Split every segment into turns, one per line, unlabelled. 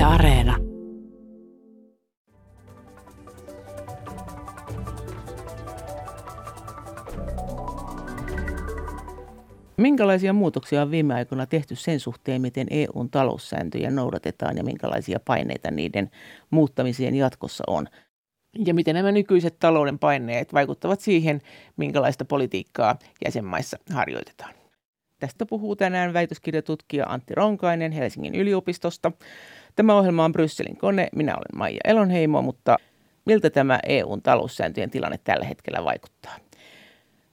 Yle Areena. Minkälaisia muutoksia on viime aikoina tehty sen suhteen, miten EUn taloussääntöjä noudatetaan ja minkälaisia paineita niiden muuttamiseen jatkossa on? Ja miten nämä nykyiset talouden paineet vaikuttavat siihen, minkälaista politiikkaa jäsenmaissa harjoitetaan? Tästä puhuu tänään väitöskirjatutkija Antti Ronkainen Helsingin yliopistosta. Tämä ohjelma on Brysselin kone. Minä olen Maija Elonheimo, mutta miltä tämä EUn taloussääntöjen tilanne tällä hetkellä vaikuttaa?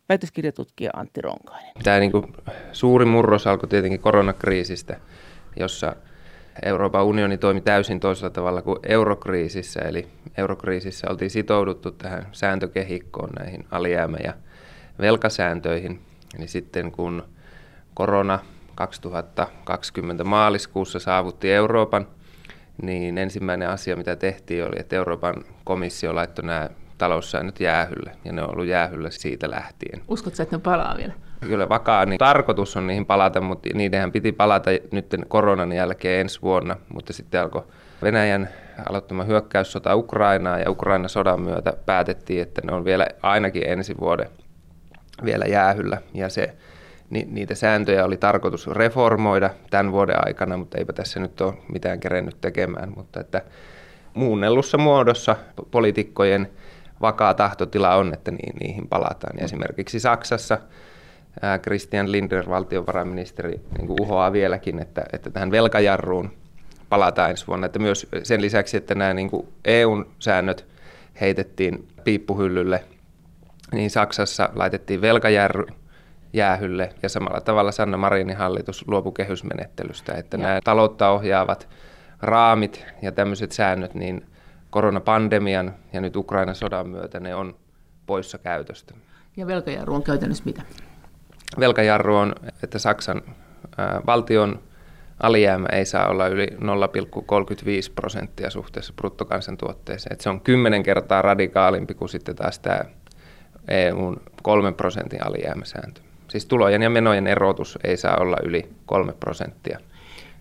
Väitöskirjatutkija Antti Ronkainen.
Tämä niin kuin suuri murros alkoi tietenkin koronakriisistä, jossa Euroopan unioni toimi täysin toisella tavalla kuin eurokriisissä. Eli eurokriisissä oltiin sitouduttu tähän sääntökehikkoon, näihin alijäämä- ja velkasääntöihin. Eli sitten kun korona 2020 maaliskuussa saavutti Euroopan, niin ensimmäinen asia, mitä tehtiin, oli, että Euroopan komissio laittoi nämä taloussäännöt jäähylle, ja ne on ollut jäähyllä siitä lähtien.
Uskotko, että ne palaa vielä?
Kyllä vakaa, niin tarkoitus on niihin palata, mutta niidenhän piti palata nyt koronan jälkeen ensi vuonna, mutta sitten alkoi Venäjän aloittama hyökkäyssota Ukrainaa ja Ukrainan sodan myötä päätettiin, että ne on vielä ainakin ensi vuoden vielä jäähyllä ja se ni, niitä sääntöjä oli tarkoitus reformoida tämän vuoden aikana, mutta eipä tässä nyt ole mitään kerennyt tekemään, mutta että muunnellussa muodossa poliitikkojen vakaa tahtotila on, että niihin palataan. Ja esimerkiksi Saksassa Christian Lindner, valtiovarainministeri, niin kuin uhoaa vieläkin, että, että tähän velkajarruun palataan ensi vuonna. Että myös sen lisäksi, että nämä niin kuin EU-säännöt heitettiin piippuhyllylle, niin Saksassa laitettiin velkajarru jäähylle ja samalla tavalla Sanna Marinin hallitus luopui kehysmenettelystä, että ja. nämä taloutta ohjaavat raamit ja tämmöiset säännöt, niin koronapandemian ja nyt Ukrainan sodan myötä ne on poissa käytöstä.
Ja velkajarru on käytännössä mitä?
Velkajarru on, että Saksan ää, valtion alijäämä ei saa olla yli 0,35 prosenttia suhteessa bruttokansantuotteeseen. Että se on kymmenen kertaa radikaalimpi kuin sitten taas tämä EUn kolmen prosentin alijäämäsääntö. Siis tulojen ja menojen erotus ei saa olla yli kolme prosenttia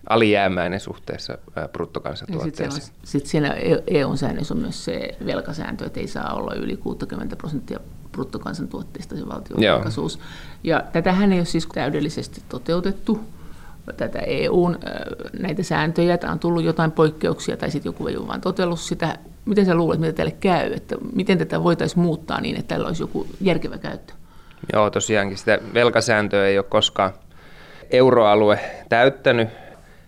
alijäämäinen suhteessa bruttokansantuotteeseen.
Sitten sit siellä EU-säännössä on myös se velkasääntö, että ei saa olla yli 60 prosenttia bruttokansantuotteesta se valtion velkaisuus. Ja tätähän ei ole siis täydellisesti toteutettu, tätä EUn näitä sääntöjä, tämä on tullut jotain poikkeuksia tai sitten joku ei ole vain totellut sitä. Miten sä luulet, mitä tälle käy, että miten tätä voitaisiin muuttaa niin, että tällä olisi joku järkevä käyttö?
Joo, tosiaankin sitä velkasääntöä ei ole koskaan euroalue täyttänyt.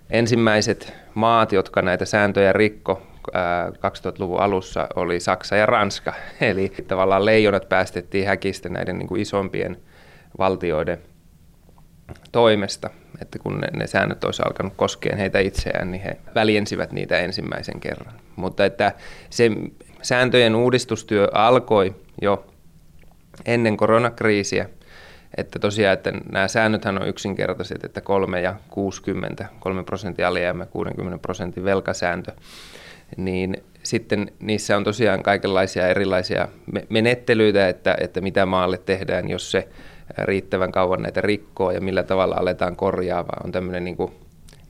Ensimmäiset maat, jotka näitä sääntöjä rikko 2000-luvun alussa, oli Saksa ja Ranska. Eli tavallaan leijonat päästettiin häkistä näiden niin kuin isompien valtioiden toimesta, että kun ne, ne säännöt olisi alkanut koskea heitä itseään, niin he väljensivät niitä ensimmäisen kerran. Mutta että se sääntöjen uudistustyö alkoi jo ennen koronakriisiä, että tosiaan, että nämä säännöthän on yksinkertaiset, että 3 ja 60, 3 prosentin alijäämä, 60 prosentin velkasääntö, niin sitten niissä on tosiaan kaikenlaisia erilaisia menettelyitä, että, että mitä maalle tehdään, jos se riittävän kauan näitä rikkoo ja millä tavalla aletaan korjaavaa. On tämmöinen niin kuin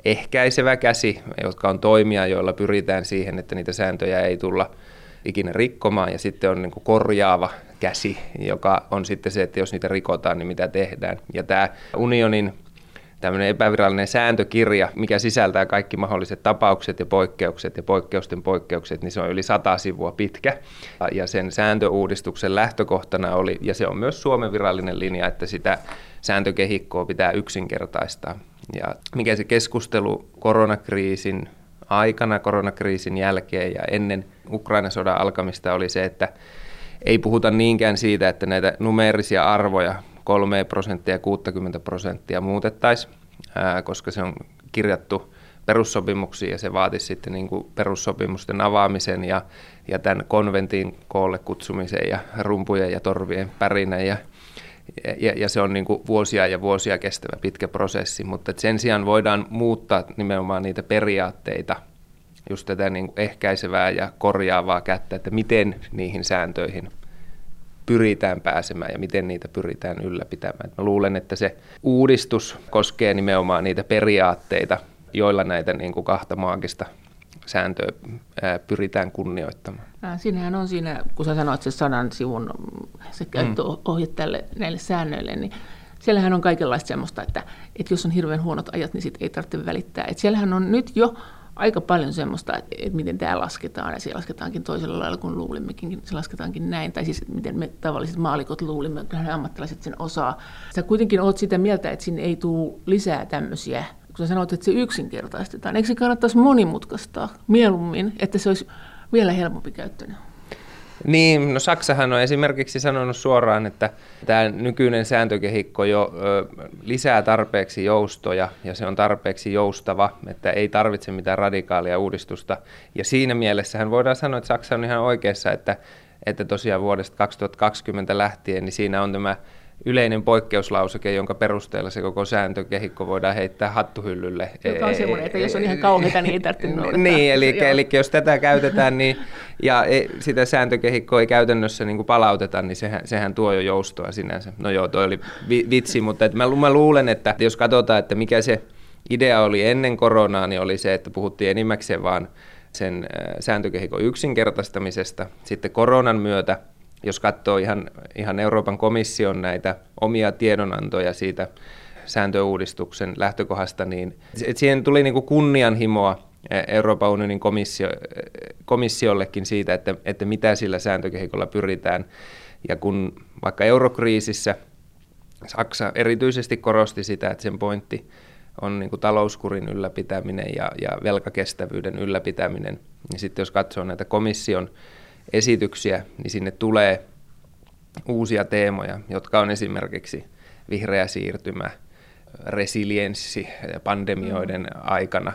ehkäisevä käsi, jotka on toimia, joilla pyritään siihen, että niitä sääntöjä ei tulla ikinä rikkomaan. Ja sitten on niin kuin korjaava käsi, joka on sitten se, että jos niitä rikotaan, niin mitä tehdään. Ja tämä unionin tämmöinen epävirallinen sääntökirja, mikä sisältää kaikki mahdolliset tapaukset ja poikkeukset ja poikkeusten poikkeukset, niin se on yli sata sivua pitkä. Ja sen sääntöuudistuksen lähtökohtana oli, ja se on myös Suomen virallinen linja, että sitä sääntökehikkoa pitää yksinkertaistaa. Ja mikä se keskustelu koronakriisin aikana, koronakriisin jälkeen ja ennen Ukrainan sodan alkamista oli se, että ei puhuta niinkään siitä, että näitä numeerisia arvoja 3 prosenttia ja 60 prosenttia muutettaisiin, koska se on kirjattu perussopimuksiin ja se vaatisi sitten niin kuin perussopimusten avaamisen ja, ja tämän konventin koolle kutsumisen ja rumpujen ja torvien pärinä ja, ja, ja se on niin kuin vuosia ja vuosia kestävä pitkä prosessi, mutta sen sijaan voidaan muuttaa nimenomaan niitä periaatteita, just tätä niin kuin ehkäisevää ja korjaavaa kättä, että miten niihin sääntöihin pyritään pääsemään ja miten niitä pyritään ylläpitämään. Mä luulen, että se uudistus koskee nimenomaan niitä periaatteita, joilla näitä niin kuin kahta maagista sääntöä pyritään kunnioittamaan.
Siinähän on siinä, kun sä sanoit se sadan sivun se käyttöohje mm. tälle, näille säännöille, niin siellähän on kaikenlaista semmoista, että, että jos on hirveän huonot ajat, niin sit ei tarvitse välittää. Että siellähän on nyt jo aika paljon semmoista, että, miten tämä lasketaan, ja se lasketaankin toisella lailla kuin luulimmekin, se lasketaankin näin, tai siis miten me tavalliset maalikot luulimme, kyllähän ne ammattilaiset sen osaa. Sä kuitenkin oot sitä mieltä, että sinne ei tule lisää tämmöisiä, kun sä sanoit, että se yksinkertaistetaan. Eikö se kannattaisi monimutkaistaa mieluummin, että se olisi vielä helpompi käyttöön?
Niin, no Saksahan on esimerkiksi sanonut suoraan, että tämä nykyinen sääntökehikko jo ö, lisää tarpeeksi joustoja ja se on tarpeeksi joustava, että ei tarvitse mitään radikaalia uudistusta. Ja siinä mielessähän voidaan sanoa, että Saksa on ihan oikeassa, että, että tosiaan vuodesta 2020 lähtien niin siinä on tämä yleinen poikkeuslauseke, jonka perusteella se koko sääntökehikko voidaan heittää hattuhyllylle.
Joka on semmoinen, että jos on ihan kauheita, niin ei tarvitse noudattaa.
Niin, eli, eli jos tätä käytetään niin, ja sitä sääntökehikkoa ei käytännössä niin kuin palauteta, niin sehän, sehän tuo jo joustoa sinänsä. No joo, toi oli vitsi, mutta että mä, mä luulen, että jos katsotaan, että mikä se idea oli ennen koronaa, niin oli se, että puhuttiin enimmäkseen vaan sen sääntökehikon yksinkertaistamisesta. Sitten koronan myötä jos katsoo ihan, ihan Euroopan komission näitä omia tiedonantoja siitä sääntöuudistuksen lähtökohdasta, niin että siihen tuli niin kuin kunnianhimoa e, Euroopan unionin komissio, komissiollekin siitä, että, että mitä sillä sääntökehikolla pyritään. Ja kun vaikka eurokriisissä Saksa erityisesti korosti sitä, että sen pointti on niin kuin talouskurin ylläpitäminen ja, ja velkakestävyyden ylläpitäminen, niin sitten jos katsoo näitä komission esityksiä, niin sinne tulee uusia teemoja, jotka on esimerkiksi vihreä siirtymä, resilienssi pandemioiden mm. aikana,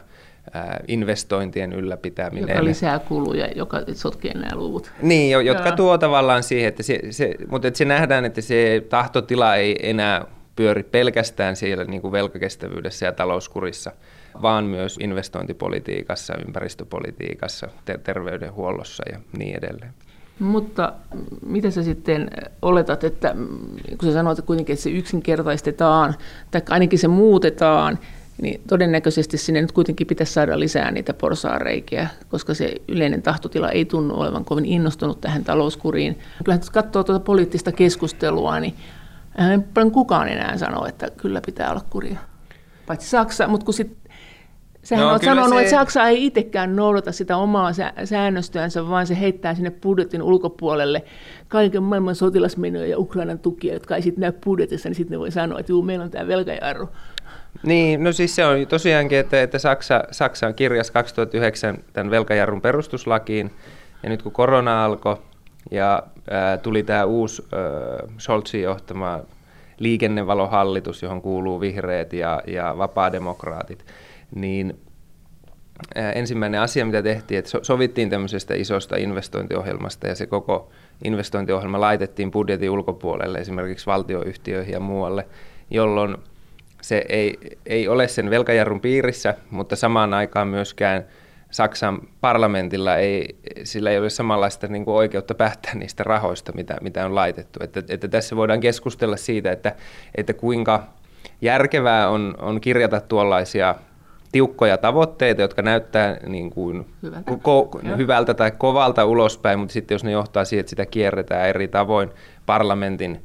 investointien ylläpitäminen.
Joka lisää kuluja, joka sotkee nämä luvut.
Niin, jo, jotka tuo tavallaan siihen, että se, se, mutta että se nähdään, että se tahtotila ei enää pyöri pelkästään siellä niin kuin velkakestävyydessä ja talouskurissa, vaan myös investointipolitiikassa, ympäristöpolitiikassa, ter- terveydenhuollossa ja niin edelleen.
Mutta mitä sä sitten oletat, että kun sä sanoit että kuitenkin, että se yksinkertaistetaan, tai ainakin se muutetaan, niin todennäköisesti sinne nyt kuitenkin pitäisi saada lisää niitä porsaareikiä, koska se yleinen tahtotila ei tunnu olevan kovin innostunut tähän talouskuriin. Kyllähän jos katsoo tuota poliittista keskustelua, niin ei paljon kukaan enää sano, että kyllä pitää olla kuria. Paitsi Saksa, mutta kun sitten Sähän no, on sanonut, se... että Saksa ei itsekään noudata sitä omaa säännöstöänsä, vaan se heittää sinne budjetin ulkopuolelle kaiken maailman sotilasmenoja ja Ukrainan tukia, jotka ei sitten näy budjetissa, niin sitten ne voi sanoa, että juu, meillä on tämä velkajarru.
Niin, no siis se on tosiaankin, että, että Saksa, Saksa on kirjas 2009 tämän velkajarrun perustuslakiin, ja nyt kun korona alkoi ja ää, tuli tämä uusi ää, Scholzin johtama liikennevalohallitus, johon kuuluu vihreät ja, ja vapaademokraatit, niin ensimmäinen asia, mitä tehtiin, että sovittiin tämmöisestä isosta investointiohjelmasta ja se koko investointiohjelma laitettiin budjetin ulkopuolelle esimerkiksi valtioyhtiöihin ja muualle, jolloin se ei, ei ole sen velkajarrun piirissä, mutta samaan aikaan myöskään Saksan parlamentilla ei, sillä ei ole samanlaista niin kuin oikeutta päättää niistä rahoista, mitä, mitä on laitettu. Että, että tässä voidaan keskustella siitä, että, että kuinka järkevää on, on kirjata tuollaisia tiukkoja tavoitteita, jotka näyttää niin kuin hyvältä. Ko- hyvältä tai kovalta ulospäin, mutta sitten jos ne johtaa siihen, että sitä kierretään eri tavoin parlamentin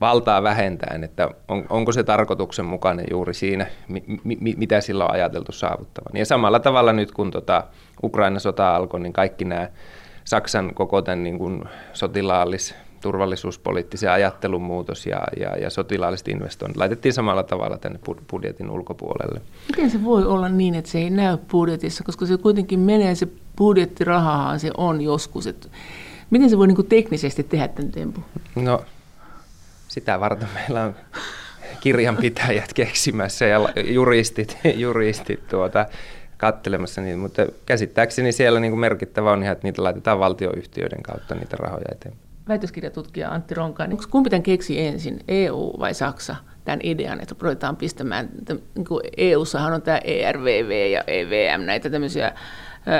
valtaa vähentäen, että on, onko se tarkoituksenmukainen juuri siinä, mi, mi, mitä sillä on ajateltu saavuttavan. Ja samalla tavalla nyt, kun tota Ukraina-sota alkoi, niin kaikki nämä Saksan koko tämän niin kuin sotilaallis turvallisuuspoliittisen ajattelun muutos ja, ja, ja sotilaalliset investoinnit laitettiin samalla tavalla tänne budjetin ulkopuolelle.
Miten se voi olla niin, että se ei näy budjetissa, koska se kuitenkin menee, se budjettirahahan se on joskus. Että miten se voi niin kuin teknisesti tehdä tämän tempun?
No, sitä varten meillä on kirjanpitäjät keksimässä ja juristit, juristit tuota, kattelemassa niitä, mutta käsittääkseni siellä niin kuin merkittävä on ihan, että niitä laitetaan valtioyhtiöiden kautta niitä rahoja eteenpäin
väitöskirjatutkija Antti Ronkainen, onko kumpi tämän keksi ensin, EU vai Saksa, tämän idean, että ruvetaan pistämään, niin EU-sahan on tämä ERVV ja EVM, näitä tämmöisiä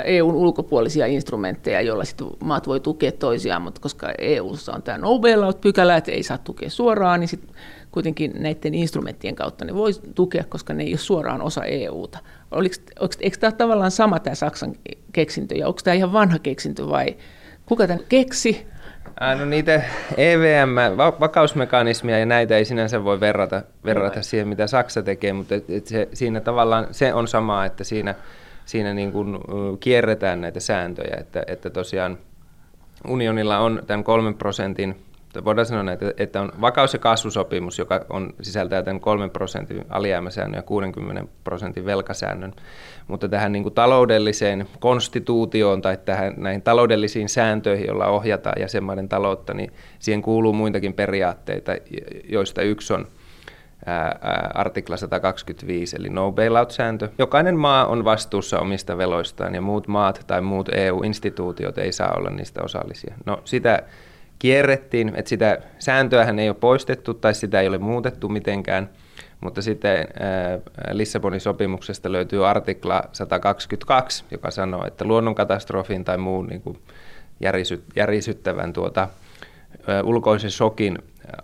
EUn ulkopuolisia instrumentteja, joilla sitten maat voi tukea toisiaan, mutta koska EUssa on tämä no pykälä että ei saa tukea suoraan, niin sitten kuitenkin näiden instrumenttien kautta ne voi tukea, koska ne ei ole suoraan osa EUta. Oliko, eikö tämä tavallaan sama tämä Saksan keksintöjä? Onko tämä ihan vanha keksintö vai kuka tämän keksi?
No niitä EVM, vakausmekanismia ja näitä ei sinänsä voi verrata, verrata siihen, mitä Saksa tekee, mutta et, et se, siinä tavallaan se on sama, että siinä, siinä niin kuin kierretään näitä sääntöjä, että, että tosiaan unionilla on tämän kolmen prosentin voidaan sanoa, että, että on vakaus- ja kasvusopimus, joka on, sisältää tämän 3 prosentin alijäämäsäännön ja 60 prosentin velkasäännön. Mutta tähän niin kuin taloudelliseen konstituutioon tai tähän, näihin taloudellisiin sääntöihin, joilla ohjataan jäsenmaiden taloutta, niin siihen kuuluu muitakin periaatteita, joista yksi on artikla 125, eli no bailout-sääntö. Jokainen maa on vastuussa omista veloistaan ja muut maat tai muut EU-instituutiot ei saa olla niistä osallisia. No sitä kierrettiin, että sitä sääntöähän ei ole poistettu tai sitä ei ole muutettu mitenkään, mutta sitten Lissabonin sopimuksesta löytyy artikla 122, joka sanoo, että luonnonkatastrofin tai muun niin kuin järisyttävän tuota, ulkoisen shokin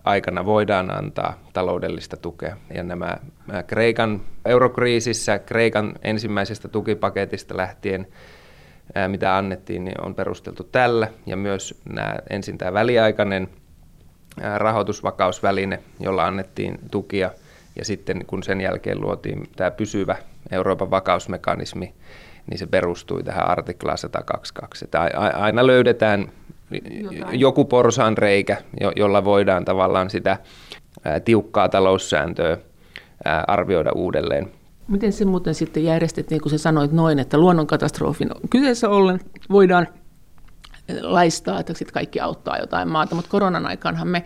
aikana voidaan antaa taloudellista tukea. Ja nämä Kreikan eurokriisissä, Kreikan ensimmäisestä tukipaketista lähtien mitä annettiin, niin on perusteltu tällä. Ja myös nämä, ensin tämä väliaikainen rahoitusvakausväline, jolla annettiin tukia, ja sitten kun sen jälkeen luotiin tämä pysyvä Euroopan vakausmekanismi, niin se perustui tähän artiklaan 122. Että aina löydetään Jotain. joku porsaan reikä, jolla voidaan tavallaan sitä tiukkaa taloussääntöä arvioida uudelleen.
Miten se muuten sitten järjestettiin, niin kun sä sanoit noin, että luonnonkatastrofin kyseessä ollen voidaan laistaa, että sitten kaikki auttaa jotain maata, mutta koronan aikaanhan me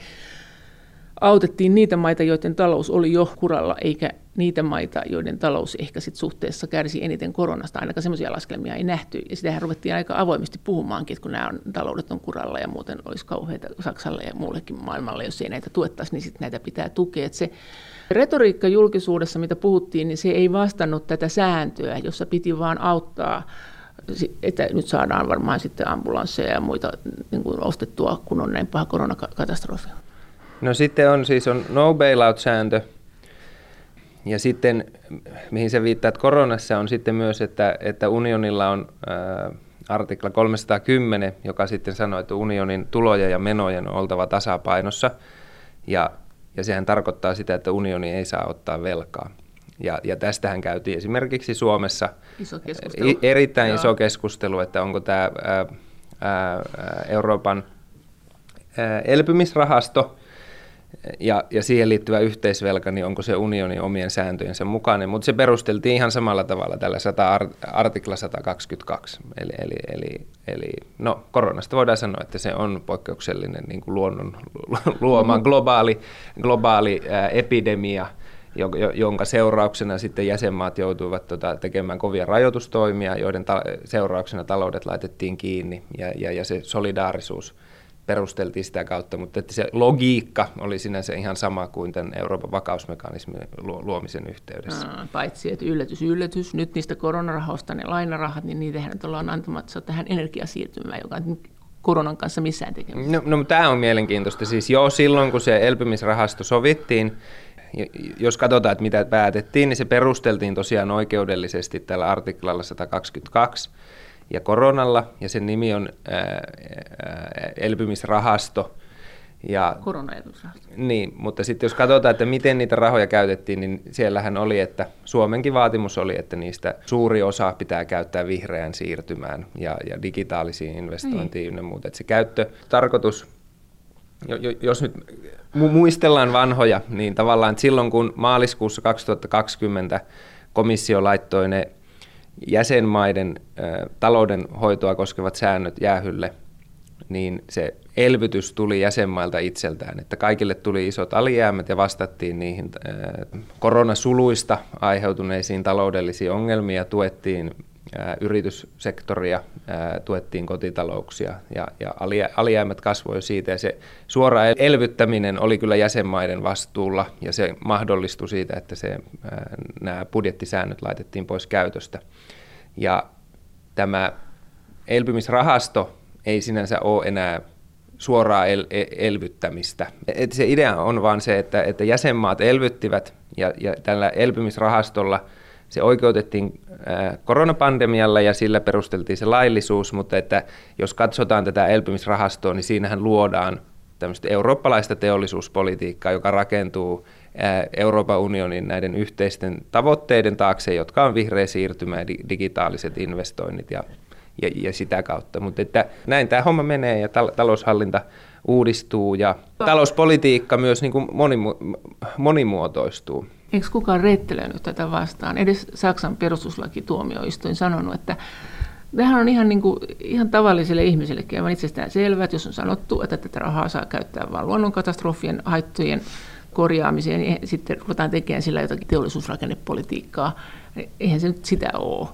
autettiin niitä maita, joiden talous oli jo kuralla, eikä niitä maita, joiden talous ehkä sit suhteessa kärsi eniten koronasta. Ainakaan semmoisia laskelmia ei nähty. Ja sitähän ruvettiin aika avoimesti puhumaankin, että kun nämä on, taloudet on kuralla ja muuten olisi kauheita Saksalle ja muullekin maailmalle, jos ei näitä tuettaisi, niin sitten näitä pitää tukea. Et se retoriikka julkisuudessa, mitä puhuttiin, niin se ei vastannut tätä sääntöä, jossa piti vaan auttaa että nyt saadaan varmaan sitten ambulansseja ja muita niin kuin ostettua, kun on näin paha koronakatastrofi.
No sitten on siis on no bailout-sääntö, ja sitten, mihin se viittaa, että koronassa on sitten myös, että, että unionilla on ää, artikla 310, joka sitten sanoo, että unionin tuloja ja menojen on oltava tasapainossa. Ja, ja sehän tarkoittaa sitä, että unioni ei saa ottaa velkaa. Ja, ja tästähän käytiin esimerkiksi Suomessa
iso keskustelu.
erittäin Joo. iso keskustelu, että onko tämä ää, ää, Euroopan ää, elpymisrahasto – ja, ja siihen liittyvä yhteisvelka, niin onko se unionin omien sääntöjensä mukainen, mutta se perusteltiin ihan samalla tavalla tällä 100, artikla 122. Eli, eli, eli, eli no, koronasta voidaan sanoa, että se on poikkeuksellinen niin kuin luonnon luoma globaali, globaali ää, epidemia, jonka seurauksena sitten jäsenmaat joutuivat tota, tekemään kovia rajoitustoimia, joiden ta- seurauksena taloudet laitettiin kiinni ja, ja, ja se solidaarisuus – perusteltiin sitä kautta, mutta että se logiikka oli sinänsä ihan sama kuin tämän Euroopan vakausmekanismin luomisen yhteydessä.
Aa, paitsi, että yllätys, yllätys, nyt niistä koronarahoista ne lainarahat, niin niitähän nyt ollaan antamassa tähän energiasiirtymään, joka on koronan kanssa missään tekemistä.
No, no tämä on mielenkiintoista. Siis jo silloin, kun se elpymisrahasto sovittiin, jos katsotaan, että mitä päätettiin, niin se perusteltiin tosiaan oikeudellisesti tällä artiklalla 122, ja koronalla, ja sen nimi on ää, elpymisrahasto.
Ja, Koronaelpymisrahasto.
Niin, mutta sitten jos katsotaan, että miten niitä rahoja käytettiin, niin siellähän oli, että Suomenkin vaatimus oli, että niistä suuri osa pitää käyttää vihreään siirtymään ja, ja digitaalisiin investointiin niin. ja muuta. Että se käyttötarkoitus, jos nyt muistellaan vanhoja, niin tavallaan silloin kun maaliskuussa 2020 komissio laittoi ne jäsenmaiden taloudenhoitoa koskevat säännöt jäähylle, niin se elvytys tuli jäsenmailta itseltään, että kaikille tuli isot alijäämät ja vastattiin niihin koronasuluista aiheutuneisiin taloudellisiin ongelmiin ja tuettiin yrityssektoria, tuettiin kotitalouksia ja, ja alijäämät kasvoi siitä ja se suora elvyttäminen oli kyllä jäsenmaiden vastuulla ja se mahdollistui siitä, että se, nämä budjettisäännöt laitettiin pois käytöstä. Ja tämä elpymisrahasto ei sinänsä ole enää suoraa el- e-, elvyttämistä. Et se idea on vaan se, että, että jäsenmaat elvyttivät ja, ja tällä elpymisrahastolla – se oikeutettiin koronapandemialla ja sillä perusteltiin se laillisuus, mutta että jos katsotaan tätä elpymisrahastoa, niin siinähän luodaan tämmöistä eurooppalaista teollisuuspolitiikkaa, joka rakentuu Euroopan unionin näiden yhteisten tavoitteiden taakse, jotka on vihreä siirtymä ja digitaaliset investoinnit ja, ja, ja sitä kautta. Mutta että näin tämä homma menee ja tal- taloushallinta uudistuu ja talouspolitiikka myös niin kuin monimu- monimuotoistuu.
Eikö kukaan reittelenyt tätä vastaan? Edes Saksan perustuslakituomioistuin sanonut, että Tämähän on ihan, niin kuin, ihan tavallisille ihmisillekin aivan itsestään selvää, että jos on sanottu, että tätä rahaa saa käyttää vain luonnonkatastrofien haittojen korjaamiseen, niin sitten ruvetaan tekemään sillä jotakin teollisuusrakennepolitiikkaa. Eihän se nyt sitä ole.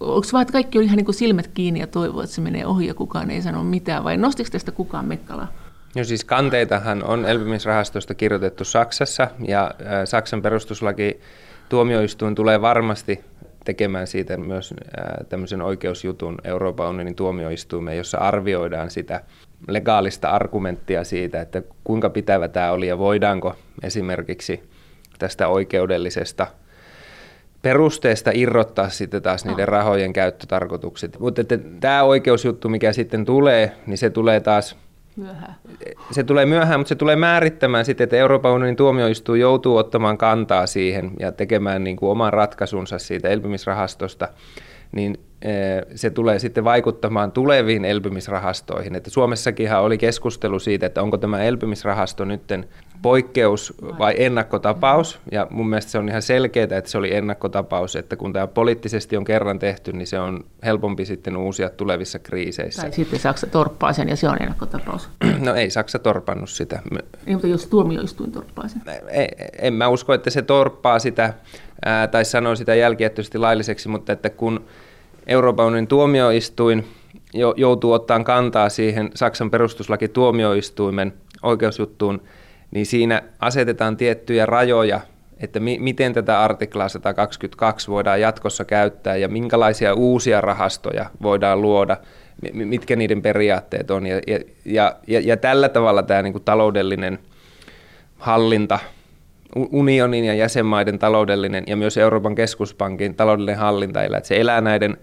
Onko vaan, että kaikki on ihan niin kuin silmät kiinni ja toivoo, että se menee ohi ja kukaan ei sano mitään, vai nostiko tästä kukaan mekkalaa?
No siis kanteitahan on elpymisrahastosta kirjoitettu Saksassa ja Saksan perustuslaki tuomioistuin tulee varmasti tekemään siitä myös tämmöisen oikeusjutun Euroopan unionin tuomioistuimeen, jossa arvioidaan sitä legaalista argumenttia siitä, että kuinka pitävä tämä oli ja voidaanko esimerkiksi tästä oikeudellisesta perusteesta irrottaa sitten taas niiden rahojen käyttötarkoitukset. Mutta tämä oikeusjuttu, mikä sitten tulee, niin se tulee taas
myöhään.
Se tulee myöhään, mutta se tulee määrittämään sitten, että Euroopan unionin tuomioistuin joutuu ottamaan kantaa siihen ja tekemään niin kuin oman ratkaisunsa siitä elpymisrahastosta, niin se tulee sitten vaikuttamaan tuleviin elpymisrahastoihin. Että Suomessakinhan oli keskustelu siitä, että onko tämä elpymisrahasto nytten poikkeus vai ennakkotapaus. Ja mun mielestä se on ihan selkeää, että se oli ennakkotapaus, että kun tämä poliittisesti on kerran tehty, niin se on helpompi sitten uusia tulevissa kriiseissä.
Tai sitten Saksa torppaa sen ja se on ennakkotapaus.
No ei Saksa torpannut sitä.
Ei, mutta jos tuomioistuin torppaa sen.
Ei, en mä usko, että se torppaa sitä tai sanoo sitä jälkijättöisesti lailliseksi, mutta että kun Euroopan unionin tuomioistuin joutuu ottaa kantaa siihen Saksan perustuslaki-tuomioistuimen oikeusjuttuun, niin siinä asetetaan tiettyjä rajoja, että mi- miten tätä artiklaa 122 voidaan jatkossa käyttää ja minkälaisia uusia rahastoja voidaan luoda, mitkä niiden periaatteet on. Ja, ja, ja, ja tällä tavalla tämä niin kuin taloudellinen hallinta, unionin ja jäsenmaiden taloudellinen ja myös Euroopan keskuspankin taloudellinen hallinta, että se elää näiden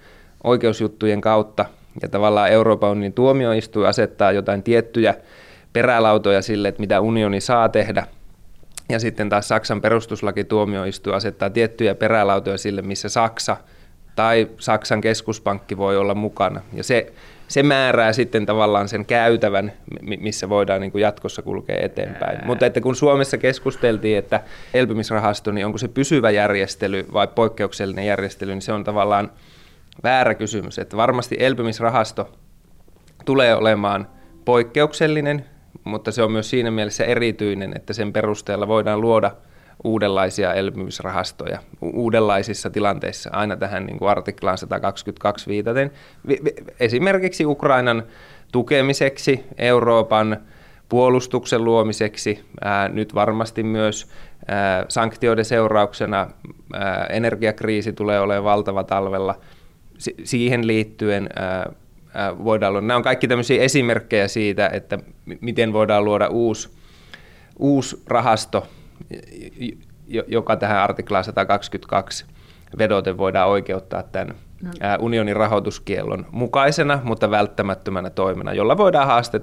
oikeusjuttujen kautta ja tavallaan Euroopan unionin tuomioistuin asettaa jotain tiettyjä perälautoja sille, että mitä unioni saa tehdä. Ja sitten taas Saksan perustuslakituomioistuin asettaa tiettyjä perälautoja sille, missä Saksa tai Saksan keskuspankki voi olla mukana. Ja se, se määrää sitten tavallaan sen käytävän, missä voidaan niin kuin jatkossa kulkea eteenpäin. Ää. Mutta että kun Suomessa keskusteltiin, että elpymisrahasto, niin onko se pysyvä järjestely vai poikkeuksellinen järjestely, niin se on tavallaan väärä kysymys. Että varmasti elpymisrahasto tulee olemaan poikkeuksellinen mutta se on myös siinä mielessä erityinen, että sen perusteella voidaan luoda uudenlaisia elpymisrahastoja uudenlaisissa tilanteissa, aina tähän niin kuin artiklaan 122 viitaten. Esimerkiksi Ukrainan tukemiseksi, Euroopan puolustuksen luomiseksi, ää, nyt varmasti myös ää, sanktioiden seurauksena ää, energiakriisi tulee olemaan valtava talvella. Si- siihen liittyen ää, voidaan luoda. Nämä on kaikki tämmöisiä esimerkkejä siitä, että miten voidaan luoda uusi, uusi rahasto, joka tähän artiklaan 122 vedoten voidaan oikeuttaa tämän no. unionin rahoituskiellon mukaisena, mutta välttämättömänä toimena, jolla voidaan haaste,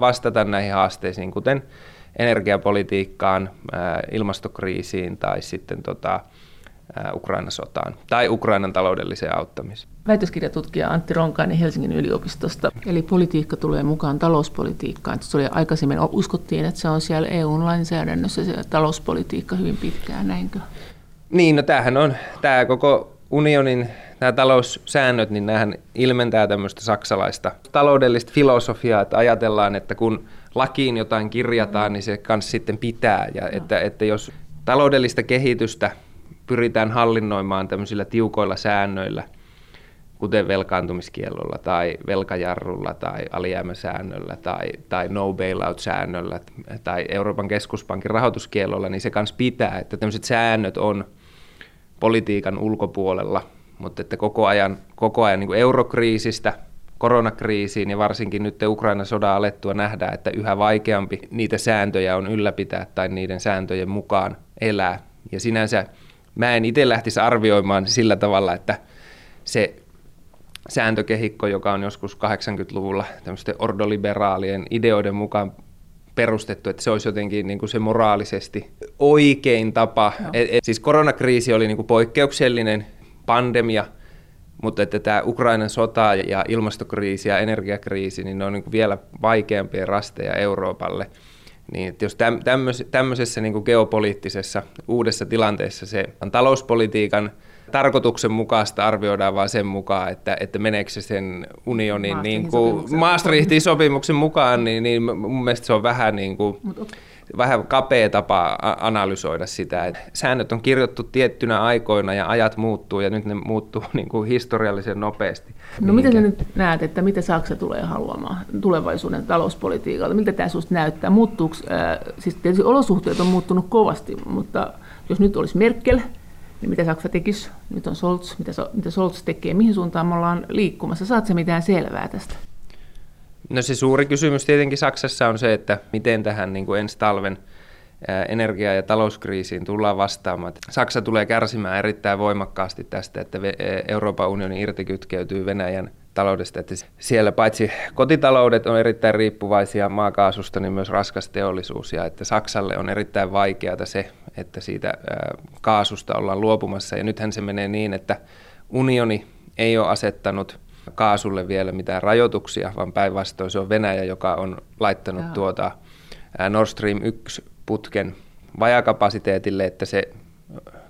vastata näihin haasteisiin, kuten energiapolitiikkaan, ilmastokriisiin tai sitten tota, Ukrainan sotaan tai Ukrainan taloudelliseen auttamiseen.
Väitöskirjatutkija Antti Ronkainen Helsingin yliopistosta. Eli politiikka tulee mukaan talouspolitiikkaan. Se oli aikaisemmin uskottiin, että se on siellä EU-lainsäädännössä se talouspolitiikka hyvin pitkään, näinkö?
Niin, no tämähän on, tämä koko unionin nämä taloussäännöt, niin nämähän ilmentää tämmöistä saksalaista taloudellista filosofiaa, että ajatellaan, että kun lakiin jotain kirjataan, niin se kanssa sitten pitää. Ja että, että jos taloudellista kehitystä pyritään hallinnoimaan tämmöisillä tiukoilla säännöillä, kuten velkaantumiskiellolla tai velkajarrulla tai alijäämäsäännöllä tai, tai no bailout-säännöllä tai Euroopan keskuspankin rahoituskiellolla, niin se kanssa pitää, että tämmöiset säännöt on politiikan ulkopuolella, mutta että koko ajan, koko ajan niin eurokriisistä koronakriisiin ja varsinkin nyt Ukrainan sodan alettua nähdä, että yhä vaikeampi niitä sääntöjä on ylläpitää tai niiden sääntöjen mukaan elää. Ja sinänsä Mä en itse lähtisi arvioimaan sillä tavalla, että se sääntökehikko, joka on joskus 80-luvulla tämmöisten ordoliberaalien ideoiden mukaan perustettu, että se olisi jotenkin niin kuin se moraalisesti oikein tapa. Et, et, siis koronakriisi oli niin kuin poikkeuksellinen pandemia, mutta että tämä Ukrainan sota ja ilmastokriisi ja energiakriisi, niin ne on niin kuin vielä vaikeampia rasteja Euroopalle. Niin, että jos tämmöisessä niin kuin geopoliittisessa uudessa tilanteessa se talouspolitiikan tarkoituksenmukaista arvioidaan vain sen mukaan, että, että meneekö se sen unionin Maastrichtin, niin kuin, sopimuksen. Maastrichtin sopimuksen mukaan, niin, niin mun mielestä se on vähän, niin kuin, vähän kapea tapa analysoida sitä. Että säännöt on kirjoittu tiettynä aikoina ja ajat muuttuu ja nyt ne muuttuu niin kuin historiallisen nopeasti.
No miten sä nyt näet, että mitä Saksa tulee haluamaan tulevaisuuden talouspolitiikalta? Miltä tämä sinusta näyttää? Muuttuuko, äh, siis tietysti olosuhteet on muuttunut kovasti, mutta jos nyt olisi Merkel, niin mitä Saksa tekisi, nyt on Scholz, mitä, mitä Scholz tekee, mihin suuntaan me ollaan liikkumassa, saat se mitään selvää tästä?
No se suuri kysymys tietenkin Saksassa on se, että miten tähän niin kuin ensi talven energia- ja talouskriisiin tullaan vastaamaan. Saksa tulee kärsimään erittäin voimakkaasti tästä, että Euroopan unioni irtikytkeytyy Venäjän taloudesta. Että siellä paitsi kotitaloudet on erittäin riippuvaisia maakaasusta, niin myös raskas teollisuus. Ja että Saksalle on erittäin vaikeaa se, että siitä kaasusta ollaan luopumassa. Ja nythän se menee niin, että unioni ei ole asettanut kaasulle vielä mitään rajoituksia, vaan päinvastoin se on Venäjä, joka on laittanut Joo. tuota Nord Stream 1 putken vajakapasiteetille, että se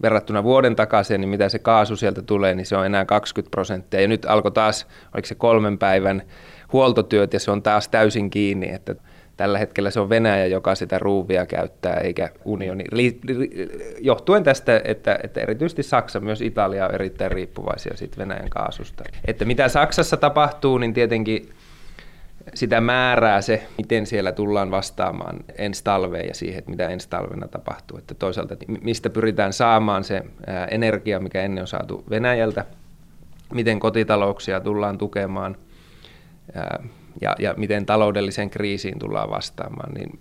verrattuna vuoden takaisin, niin mitä se kaasu sieltä tulee, niin se on enää 20 prosenttia. Ja nyt alkoi taas, oliko se kolmen päivän huoltotyöt, ja se on taas täysin kiinni, että tällä hetkellä se on Venäjä, joka sitä ruuvia käyttää, eikä unioni. Johtuen tästä, että, että erityisesti Saksa, myös Italia on erittäin riippuvaisia siitä Venäjän kaasusta. Että mitä Saksassa tapahtuu, niin tietenkin sitä määrää se, miten siellä tullaan vastaamaan ensi talveen ja siihen, että mitä ensi talvena tapahtuu. Että toisaalta, että mistä pyritään saamaan se energia, mikä ennen on saatu Venäjältä, miten kotitalouksia tullaan tukemaan ja, ja miten taloudelliseen kriisiin tullaan vastaamaan, niin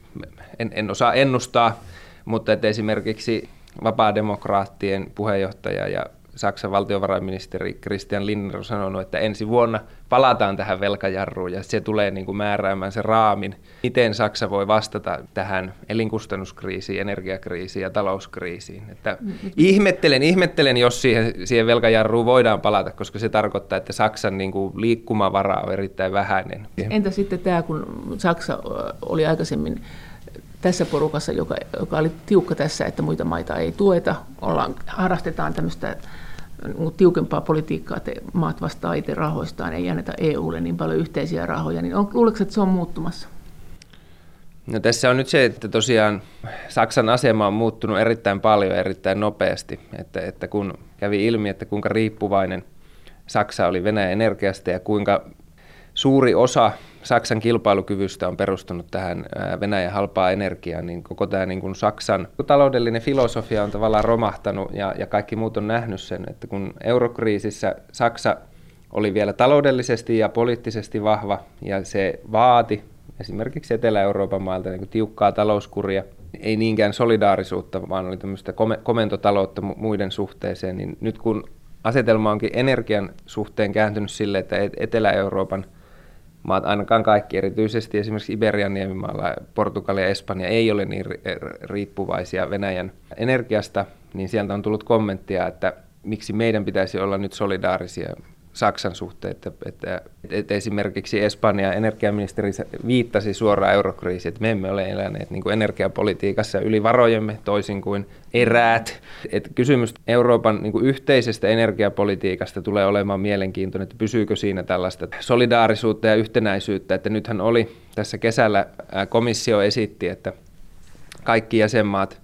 en, en osaa ennustaa, mutta että esimerkiksi vapaademokraattien puheenjohtaja ja Saksan valtiovarainministeri Christian Lindner on sanonut, että ensi vuonna palataan tähän velkajarruun ja se tulee niin kuin määräämään se raamin, miten Saksa voi vastata tähän elinkustannuskriisiin, energiakriisiin ja talouskriisiin. Että ihmettelen, ihmettelen, jos siihen, siihen velkajarruun voidaan palata, koska se tarkoittaa, että Saksan niin kuin liikkumavara on erittäin vähäinen.
Entä sitten tämä, kun Saksa oli aikaisemmin tässä porukassa, joka, joka oli tiukka tässä, että muita maita ei tueta, ollaan, harrastetaan tämmöistä niin tiukempaa politiikkaa, että maat vastaa itse rahoistaan, ei anneta EUlle niin paljon yhteisiä rahoja, niin on, luuletko, että se on muuttumassa?
No tässä on nyt se, että tosiaan Saksan asema on muuttunut erittäin paljon erittäin nopeasti, että, että kun kävi ilmi, että kuinka riippuvainen Saksa oli Venäjän energiasta ja kuinka suuri osa Saksan kilpailukyvystä on perustunut tähän Venäjän halpaa energiaan, niin koko tämä niin kuin Saksan taloudellinen filosofia on tavallaan romahtanut ja, ja kaikki muut on nähnyt sen, että kun eurokriisissä Saksa oli vielä taloudellisesti ja poliittisesti vahva ja se vaati esimerkiksi Etelä-Euroopan mailta niin tiukkaa talouskuria, ei niinkään solidaarisuutta, vaan oli tämmöistä komentotaloutta muiden suhteeseen, niin nyt kun asetelma onkin energian suhteen kääntynyt sille, että Etelä-Euroopan – maat, ainakaan kaikki, erityisesti esimerkiksi Iberian niemimaalla, Portugalia ja Espanja ei ole niin riippuvaisia Venäjän energiasta, niin sieltä on tullut kommenttia, että miksi meidän pitäisi olla nyt solidaarisia Saksan suhteen, että, että, että esimerkiksi Espanjan energiaministeri viittasi suoraan eurokriisiin, että me emme ole eläneet niin kuin energiapolitiikassa yli varojemme toisin kuin eräät. Että kysymys Euroopan niin kuin yhteisestä energiapolitiikasta tulee olemaan mielenkiintoinen, että pysyykö siinä tällaista solidaarisuutta ja yhtenäisyyttä, että nythän oli tässä kesällä komissio esitti, että kaikki jäsenmaat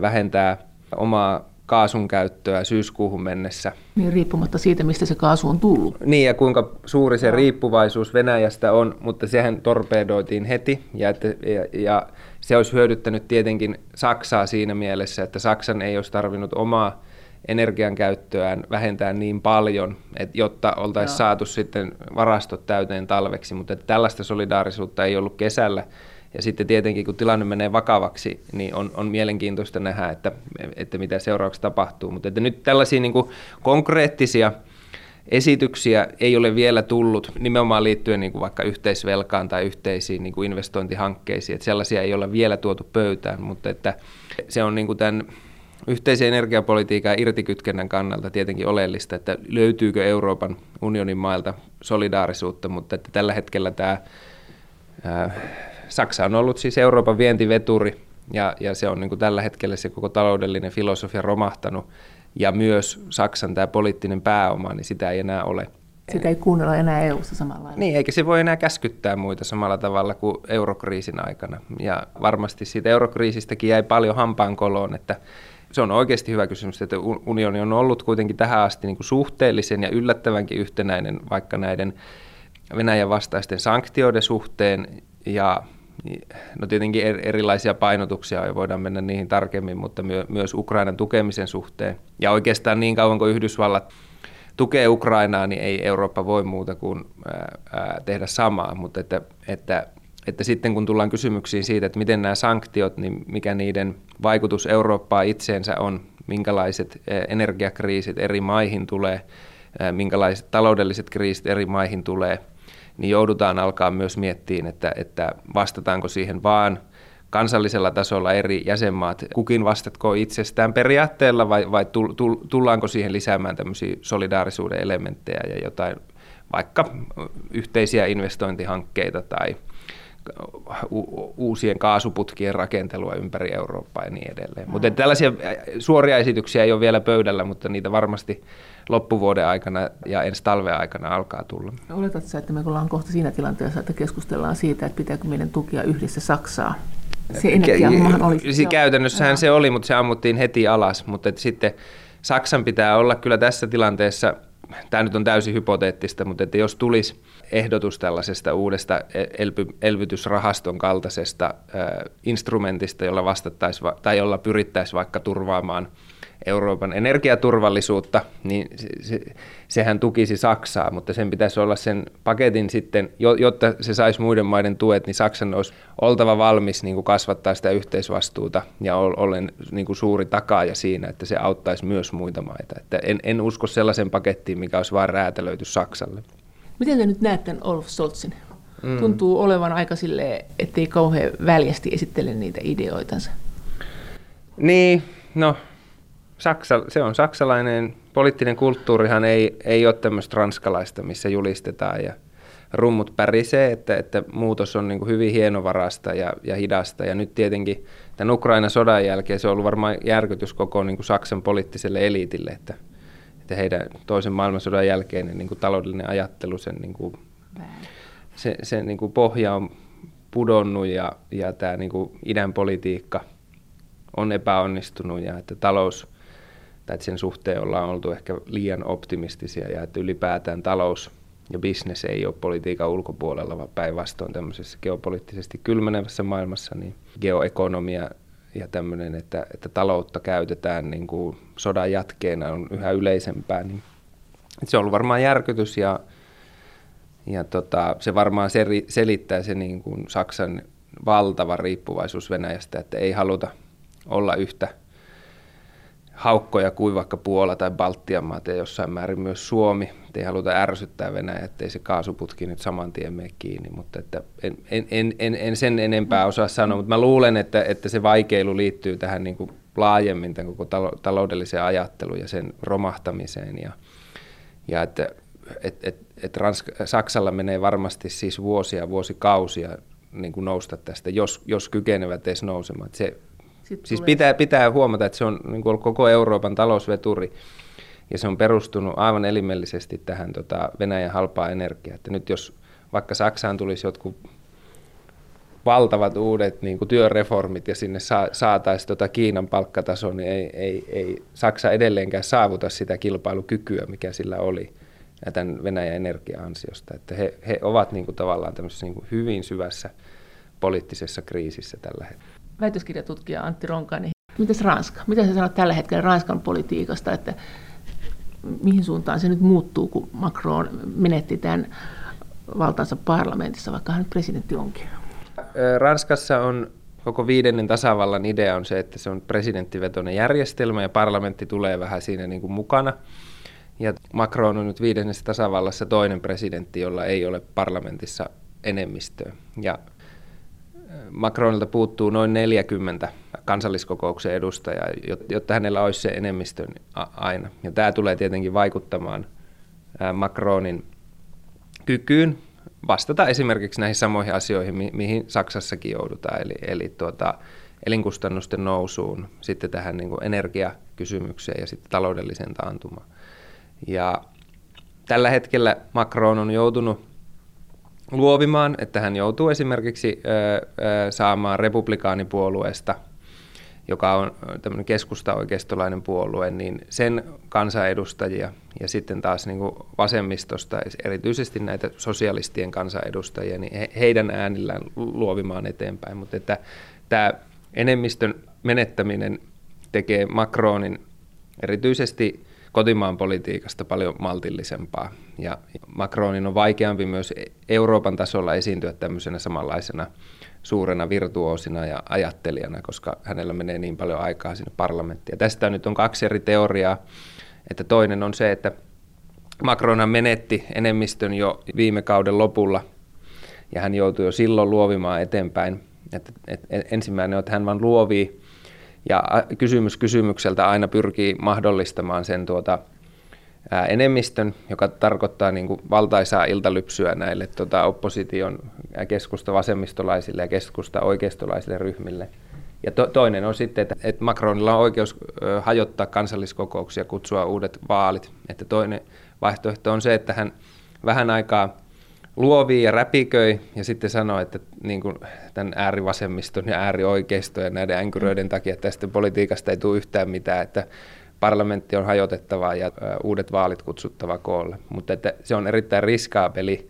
vähentää omaa kaasun käyttöä syyskuuhun mennessä.
Niin riippumatta siitä, mistä se kaasu on tullut.
Niin, ja kuinka suuri se riippuvaisuus Venäjästä on, mutta sehän torpedoitiin heti, ja, että, ja, ja se olisi hyödyttänyt tietenkin Saksaa siinä mielessä, että Saksan ei olisi tarvinnut omaa energian käyttöään vähentää niin paljon, että jotta oltaisiin saatu sitten varastot täyteen talveksi, mutta että tällaista solidaarisuutta ei ollut kesällä, Ja sitten tietenkin, kun tilanne menee vakavaksi, niin on, on mielenkiintoista nähdä, että, että mitä seuraavaksi tapahtuu. Mutta että nyt tällaisia niin konkreettisia esityksiä ei ole vielä tullut nimenomaan liittyen niin kuin vaikka yhteisvelkaan tai yhteisiin niin kuin investointihankkeisiin. Että sellaisia ei ole vielä tuotu pöytään, mutta että se on niin kuin tämän yhteisen energiapolitiikan irtikytkennän kannalta tietenkin oleellista, että löytyykö Euroopan unionin mailta solidaarisuutta, mutta että tällä hetkellä tämä ää, Saksa on ollut siis Euroopan vientiveturi ja, ja se on niin kuin tällä hetkellä se koko taloudellinen filosofia romahtanut ja myös Saksan tämä poliittinen pääoma, niin sitä ei enää ole.
Sitä ei kuunnella enää EU-ssa samalla lailla.
Niin, eikä se voi enää käskyttää muita samalla tavalla kuin eurokriisin aikana. Ja varmasti siitä eurokriisistäkin jäi paljon hampaan koloon, että se on oikeasti hyvä kysymys, että unioni on ollut kuitenkin tähän asti niin kuin suhteellisen ja yllättävänkin yhtenäinen vaikka näiden Venäjän vastaisten sanktioiden suhteen ja no tietenkin erilaisia painotuksia ja voidaan mennä niihin tarkemmin, mutta myös Ukrainan tukemisen suhteen. Ja oikeastaan niin kauan kuin Yhdysvallat tukee Ukrainaa, niin ei Eurooppa voi muuta kuin tehdä samaa, mutta että, että että sitten kun tullaan kysymyksiin siitä, että miten nämä sanktiot, niin mikä niiden vaikutus Eurooppaan itseensä on, minkälaiset energiakriisit eri maihin tulee, minkälaiset taloudelliset kriisit eri maihin tulee, niin joudutaan alkaa myös miettimään, että, että vastataanko siihen vaan kansallisella tasolla eri jäsenmaat, kukin vastatko itsestään periaatteella vai, vai tullaanko siihen lisäämään tämmöisiä solidaarisuuden elementtejä ja jotain vaikka yhteisiä investointihankkeita tai uusien kaasuputkien rakentelua ympäri Eurooppaa ja niin edelleen. Mutta tällaisia suoria esityksiä ei ole vielä pöydällä, mutta niitä varmasti loppuvuoden aikana ja ensi talven aikana alkaa tulla.
Oletatko että me ollaan kohta siinä tilanteessa, että keskustellaan siitä, että pitääkö meidän tukia yhdessä Saksaa?
Se energiahommahan oli. Se käytännössähän se oli, mutta se ammuttiin heti alas. Mutta että sitten Saksan pitää olla kyllä tässä tilanteessa, tämä nyt on täysin hypoteettista, mutta että jos tulisi ehdotus tällaisesta uudesta elpy, elvytysrahaston kaltaisesta äh, instrumentista, jolla vastattaisiin tai jolla pyrittäisiin vaikka turvaamaan Euroopan energiaturvallisuutta, niin se, se, sehän tukisi Saksaa, mutta sen pitäisi olla sen paketin sitten, jotta se saisi muiden maiden tuet, niin Saksan olisi oltava valmis niin kuin kasvattaa sitä yhteisvastuuta ja ollen niin kuin suuri takaaja siinä, että se auttaisi myös muita maita. Että en, en usko sellaisen pakettiin, mikä olisi vain räätälöity Saksalle.
Miten te nyt näette Olaf Scholzin? Mm. Tuntuu olevan aika silleen, ettei kauhean väljästi esittele niitä ideoitansa.
Niin, no Saksa, se on saksalainen poliittinen kulttuurihan ei, ei ole tämmöistä ranskalaista, missä julistetaan ja rummut pärisee, että, että muutos on niin hyvin hienovarasta ja, ja hidasta. Ja nyt tietenkin tämän Ukrainan sodan jälkeen se on ollut varmaan järkytys koko niin Saksan poliittiselle eliitille, että, että heidän toisen maailmansodan jälkeinen niin taloudellinen ajattelu, sen, niin kuin, se, se niin pohja on pudonnut ja, ja tämä niin idän politiikka on epäonnistunut ja että talous, tai että sen suhteen ollaan oltu ehkä liian optimistisia ja että ylipäätään talous ja bisnes ei ole politiikan ulkopuolella, vaan päinvastoin tämmöisessä geopoliittisesti kylmenevässä maailmassa, niin geoekonomia ja tämmöinen, että, että taloutta käytetään niin kuin sodan jatkeena on yhä yleisempää, niin se on ollut varmaan järkytys ja, ja tota, se varmaan seri, selittää se niin kuin Saksan valtava riippuvaisuus Venäjästä, että ei haluta olla yhtä haukkoja kuin vaikka Puola tai Baltian maat ja jossain määrin myös Suomi. Et ei haluta ärsyttää Venäjä, ettei se kaasuputki nyt saman tien mene kiinni, mutta että en, en, en, en, en sen enempää osaa sanoa, mutta mä luulen, että, että se vaikeilu liittyy tähän niin kuin laajemmin tämän koko taloudelliseen ajatteluun ja sen romahtamiseen ja, ja että et, et, et Ranska, Saksalla menee varmasti siis vuosia, vuosikausia niin kuin nousta tästä, jos, jos kykenevät edes nousemaan. Se sitten siis pitää, pitää huomata, että se on niin kuin koko Euroopan talousveturi ja se on perustunut aivan elimellisesti tähän tota, Venäjän halpaa energiaa. Että nyt jos vaikka Saksaan tulisi jotkut valtavat uudet niin kuin työreformit ja sinne sa- saataisiin tota Kiinan palkkataso, niin ei, ei, ei Saksa edelleenkään saavuta sitä kilpailukykyä, mikä sillä oli tämän Venäjän energia-ansiosta. Että he, he ovat niin kuin tavallaan tämmöisessä niin kuin hyvin syvässä poliittisessa kriisissä tällä hetkellä
väitöskirjatutkija Antti Ronkainen. Mitäs Ranska? Mitä sä sanot tällä hetkellä Ranskan politiikasta, että mihin suuntaan se nyt muuttuu, kun Macron menetti tämän valtaansa parlamentissa, vaikka hän nyt presidentti onkin?
Ranskassa on koko viidennen tasavallan idea on se, että se on presidenttivetoinen järjestelmä ja parlamentti tulee vähän siinä niin kuin mukana. Ja Macron on nyt viidennessä tasavallassa toinen presidentti, jolla ei ole parlamentissa enemmistöä. Ja Macronilta puuttuu noin 40 kansalliskokouksen edustajaa, jotta hänellä olisi se enemmistö aina. Ja tämä tulee tietenkin vaikuttamaan Macronin kykyyn vastata esimerkiksi näihin samoihin asioihin, mi- mihin Saksassakin joudutaan, eli, eli tuota, elinkustannusten nousuun, sitten tähän niin kuin energiakysymykseen ja sitten taloudelliseen taantumaan. Ja tällä hetkellä Macron on joutunut luovimaan, että hän joutuu esimerkiksi saamaan republikaanipuolueesta – joka on tämmöinen keskusta-oikeistolainen puolue, niin sen kansanedustajia ja sitten taas niin kuin vasemmistosta, erityisesti näitä sosialistien kansanedustajia, niin he, heidän äänillään luovimaan eteenpäin. Mutta että tämä enemmistön menettäminen tekee Macronin erityisesti kotimaan politiikasta paljon maltillisempaa. Ja Macronin on vaikeampi myös Euroopan tasolla esiintyä tämmöisenä samanlaisena suurena virtuoosina ja ajattelijana, koska hänellä menee niin paljon aikaa sinne parlamenttiin. Tästä nyt on kaksi eri teoriaa. Että toinen on se, että Macron menetti enemmistön jo viime kauden lopulla ja hän joutui jo silloin luovimaan eteenpäin. Että, että ensimmäinen on, että hän vain luovii ja kysymys kysymykseltä aina pyrkii mahdollistamaan sen tuota, enemmistön, joka tarkoittaa niin kuin valtaisaa iltalypsyä näille tota, opposition keskusta vasemmistolaisille ja keskusta oikeistolaisille ryhmille. Ja to, toinen on sitten, että, että Macronilla on oikeus hajottaa kansalliskokouksia, kutsua uudet vaalit. Että toinen vaihtoehto on se, että hän vähän aikaa luovii ja räpiköi ja sitten sanoo, että niin kuin tämän äärivasemmiston ja äärioikeiston ja näiden änkyröiden takia tästä politiikasta ei tule yhtään mitään, että parlamentti on hajotettava ja uudet vaalit kutsuttava koolle. Mutta että se on erittäin riskaapeli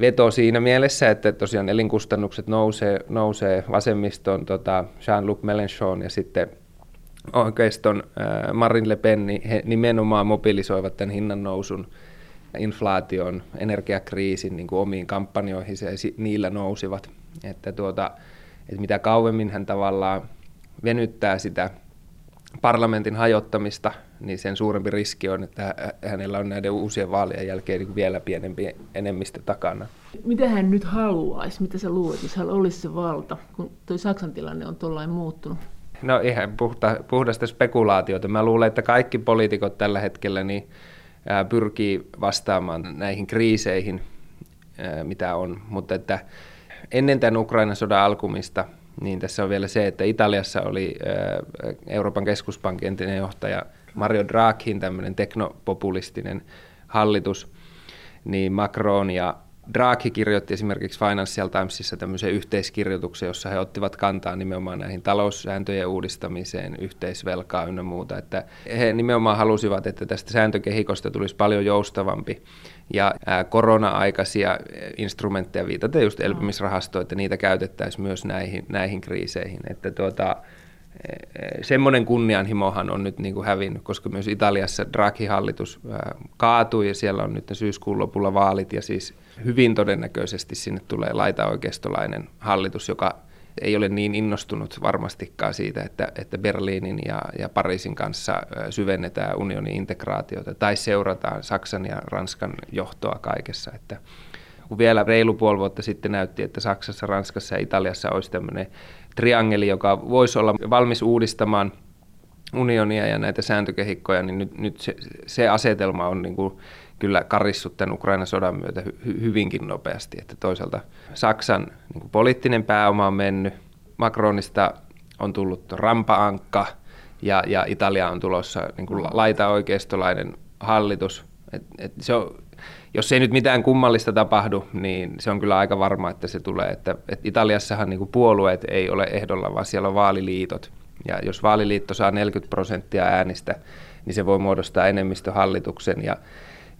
veto siinä mielessä, että tosiaan elinkustannukset nousee, nousee vasemmiston tota Jean-Luc Mélenchon ja sitten oikeiston äh, Marine Le Pen, niin he nimenomaan mobilisoivat tämän hinnan nousun, inflaation, energiakriisin niin kuin omiin kampanjoihin ja niillä nousivat. Että, tuota, että mitä kauemmin hän tavallaan venyttää sitä parlamentin hajottamista, niin sen suurempi riski on, että hänellä on näiden uusien vaalien jälkeen niin vielä pienempi enemmistö takana.
Mitä hän nyt haluaisi? Mitä sä luulet, jos hän olisi se valta, kun tuo Saksan tilanne on tuollain muuttunut?
No ihan puhta, puhdasta spekulaatiota. Mä luulen, että kaikki poliitikot tällä hetkellä niin, pyrkii vastaamaan näihin kriiseihin, mitä on. Mutta että ennen tämän Ukrainan sodan alkumista – niin tässä on vielä se, että Italiassa oli Euroopan keskuspankin entinen johtaja Mario Draghin tämmöinen teknopopulistinen hallitus, niin Macron ja Draghi kirjoitti esimerkiksi Financial Timesissa tämmöisen yhteiskirjoituksen, jossa he ottivat kantaa nimenomaan näihin taloussääntöjen uudistamiseen, yhteisvelkaa ynnä muuta. Että he nimenomaan halusivat, että tästä sääntökehikosta tulisi paljon joustavampi ja korona-aikaisia instrumentteja, viitaten just elpymisrahastoa, että niitä käytettäisiin myös näihin, näihin kriiseihin. Että tuota, semmoinen kunnianhimohan on nyt niin kuin hävinnyt, koska myös Italiassa Draghi-hallitus kaatui ja siellä on nyt syyskuun lopulla vaalit ja siis hyvin todennäköisesti sinne tulee laitaoikeistolainen hallitus, joka ei ole niin innostunut varmastikaan siitä, että, että Berliinin ja, ja Pariisin kanssa syvennetään unionin integraatiota tai seurataan Saksan ja Ranskan johtoa kaikessa. Että kun vielä reilu puoli vuotta sitten näytti, että Saksassa, Ranskassa ja Italiassa olisi tämmöinen triangeli, joka voisi olla valmis uudistamaan unionia ja näitä sääntökehikkoja, niin nyt, nyt se, se asetelma on niin kuin kyllä karissut tämän Ukrainan sodan myötä hy, hyvinkin nopeasti. Että toisaalta Saksan niin kuin poliittinen pääoma on mennyt, Macronista on tullut rampaankka ja, ja Italia on tulossa niin kuin laita-oikeistolainen hallitus. Et, et se on, jos ei nyt mitään kummallista tapahdu, niin se on kyllä aika varma, että se tulee. Että, että Italiassahan niin puolueet ei ole ehdolla, vaan siellä on vaaliliitot. Ja jos vaaliliitto saa 40 prosenttia äänistä, niin se voi muodostaa enemmistöhallituksen. Ja,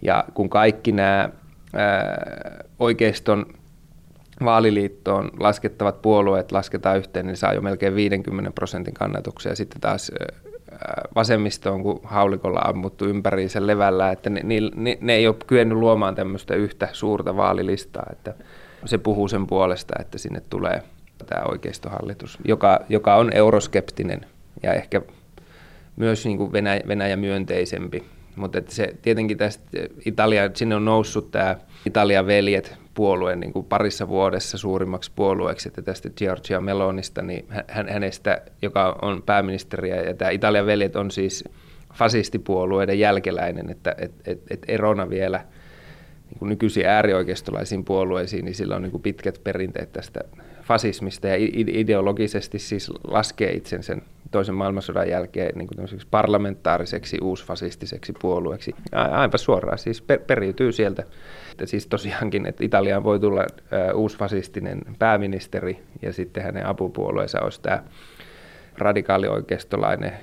ja kun kaikki nämä ää, oikeiston vaaliliittoon laskettavat puolueet lasketaan yhteen, niin saa jo melkein 50 prosentin kannatuksia. Sitten taas vasemmisto on kuin haulikolla ammuttu ympäri sen levällä, että ne, ne, ne ei ole kyennyt luomaan tämmöistä yhtä suurta vaalilistaa. Että, se puhuu sen puolesta, että sinne tulee tämä oikeistohallitus, joka, joka on euroskeptinen ja ehkä myös niin kuin Venäjä, Venäjä-myönteisempi. Mutta se, tietenkin tästä Italia, sinne on noussut tämä Italian veljet puolue niin kuin parissa vuodessa suurimmaksi puolueeksi, että tästä Giorgia Melonista, niin hän, hänestä, joka on pääministeri, ja tämä Italian veljet on siis fasistipuolueiden jälkeläinen, että et, et, et erona vielä niin kuin nykyisiin äärioikeistolaisiin puolueisiin, niin sillä on niin kuin pitkät perinteet tästä fasismista ja ideologisesti siis laskee itsen sen toisen maailmansodan jälkeen niin kuin parlamentaariseksi uusfasistiseksi puolueeksi. Aivan suoraan, siis per, periytyy sieltä. Että siis tosiaankin, että Italiaan voi tulla uusfasistinen pääministeri ja sitten hänen apupuolueensa olisi tämä radikaalioikeistolainen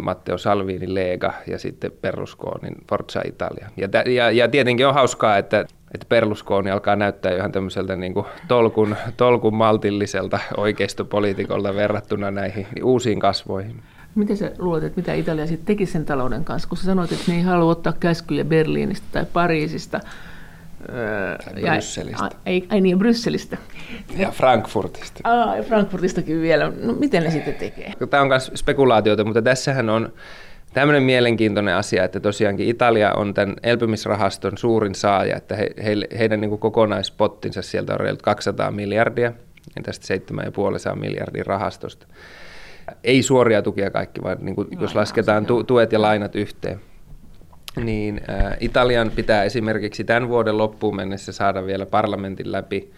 Matteo Salvini Lega ja sitten Berlusconin Forza Italia. Ja, ja, ja tietenkin on hauskaa, että, että Berlusconi alkaa näyttää ihan tämmöiseltä niin kuin tolkun, tolkun maltilliselta oikeistopolitiikolta verrattuna näihin uusiin kasvoihin.
Miten sä luulet, että mitä Italia sitten teki sen talouden kanssa, kun sä sanoit, että ne ei halua ottaa käskyjä Berliinistä tai Pariisista,
ja, Brysselistä.
Ai, ai niin, Brysselistä.
Ja Frankfurtista.
Aa, ja Frankfurtistakin vielä. No, miten ne sitten tekee?
Tämä on myös spekulaatiota, mutta tässähän on tämmöinen mielenkiintoinen asia, että tosiaankin Italia on tämän elpymisrahaston suurin saaja, että he, he, heidän niin kokonaispottinsa sieltä on reilut 200 miljardia, ja tästä 7,5 miljardin rahastosta. Ei suoria tukia kaikki, vaan niin kuin, no, jos lasketaan tu, tuet ja lainat yhteen niin äh, Italian pitää esimerkiksi tämän vuoden loppuun mennessä saada vielä parlamentin läpi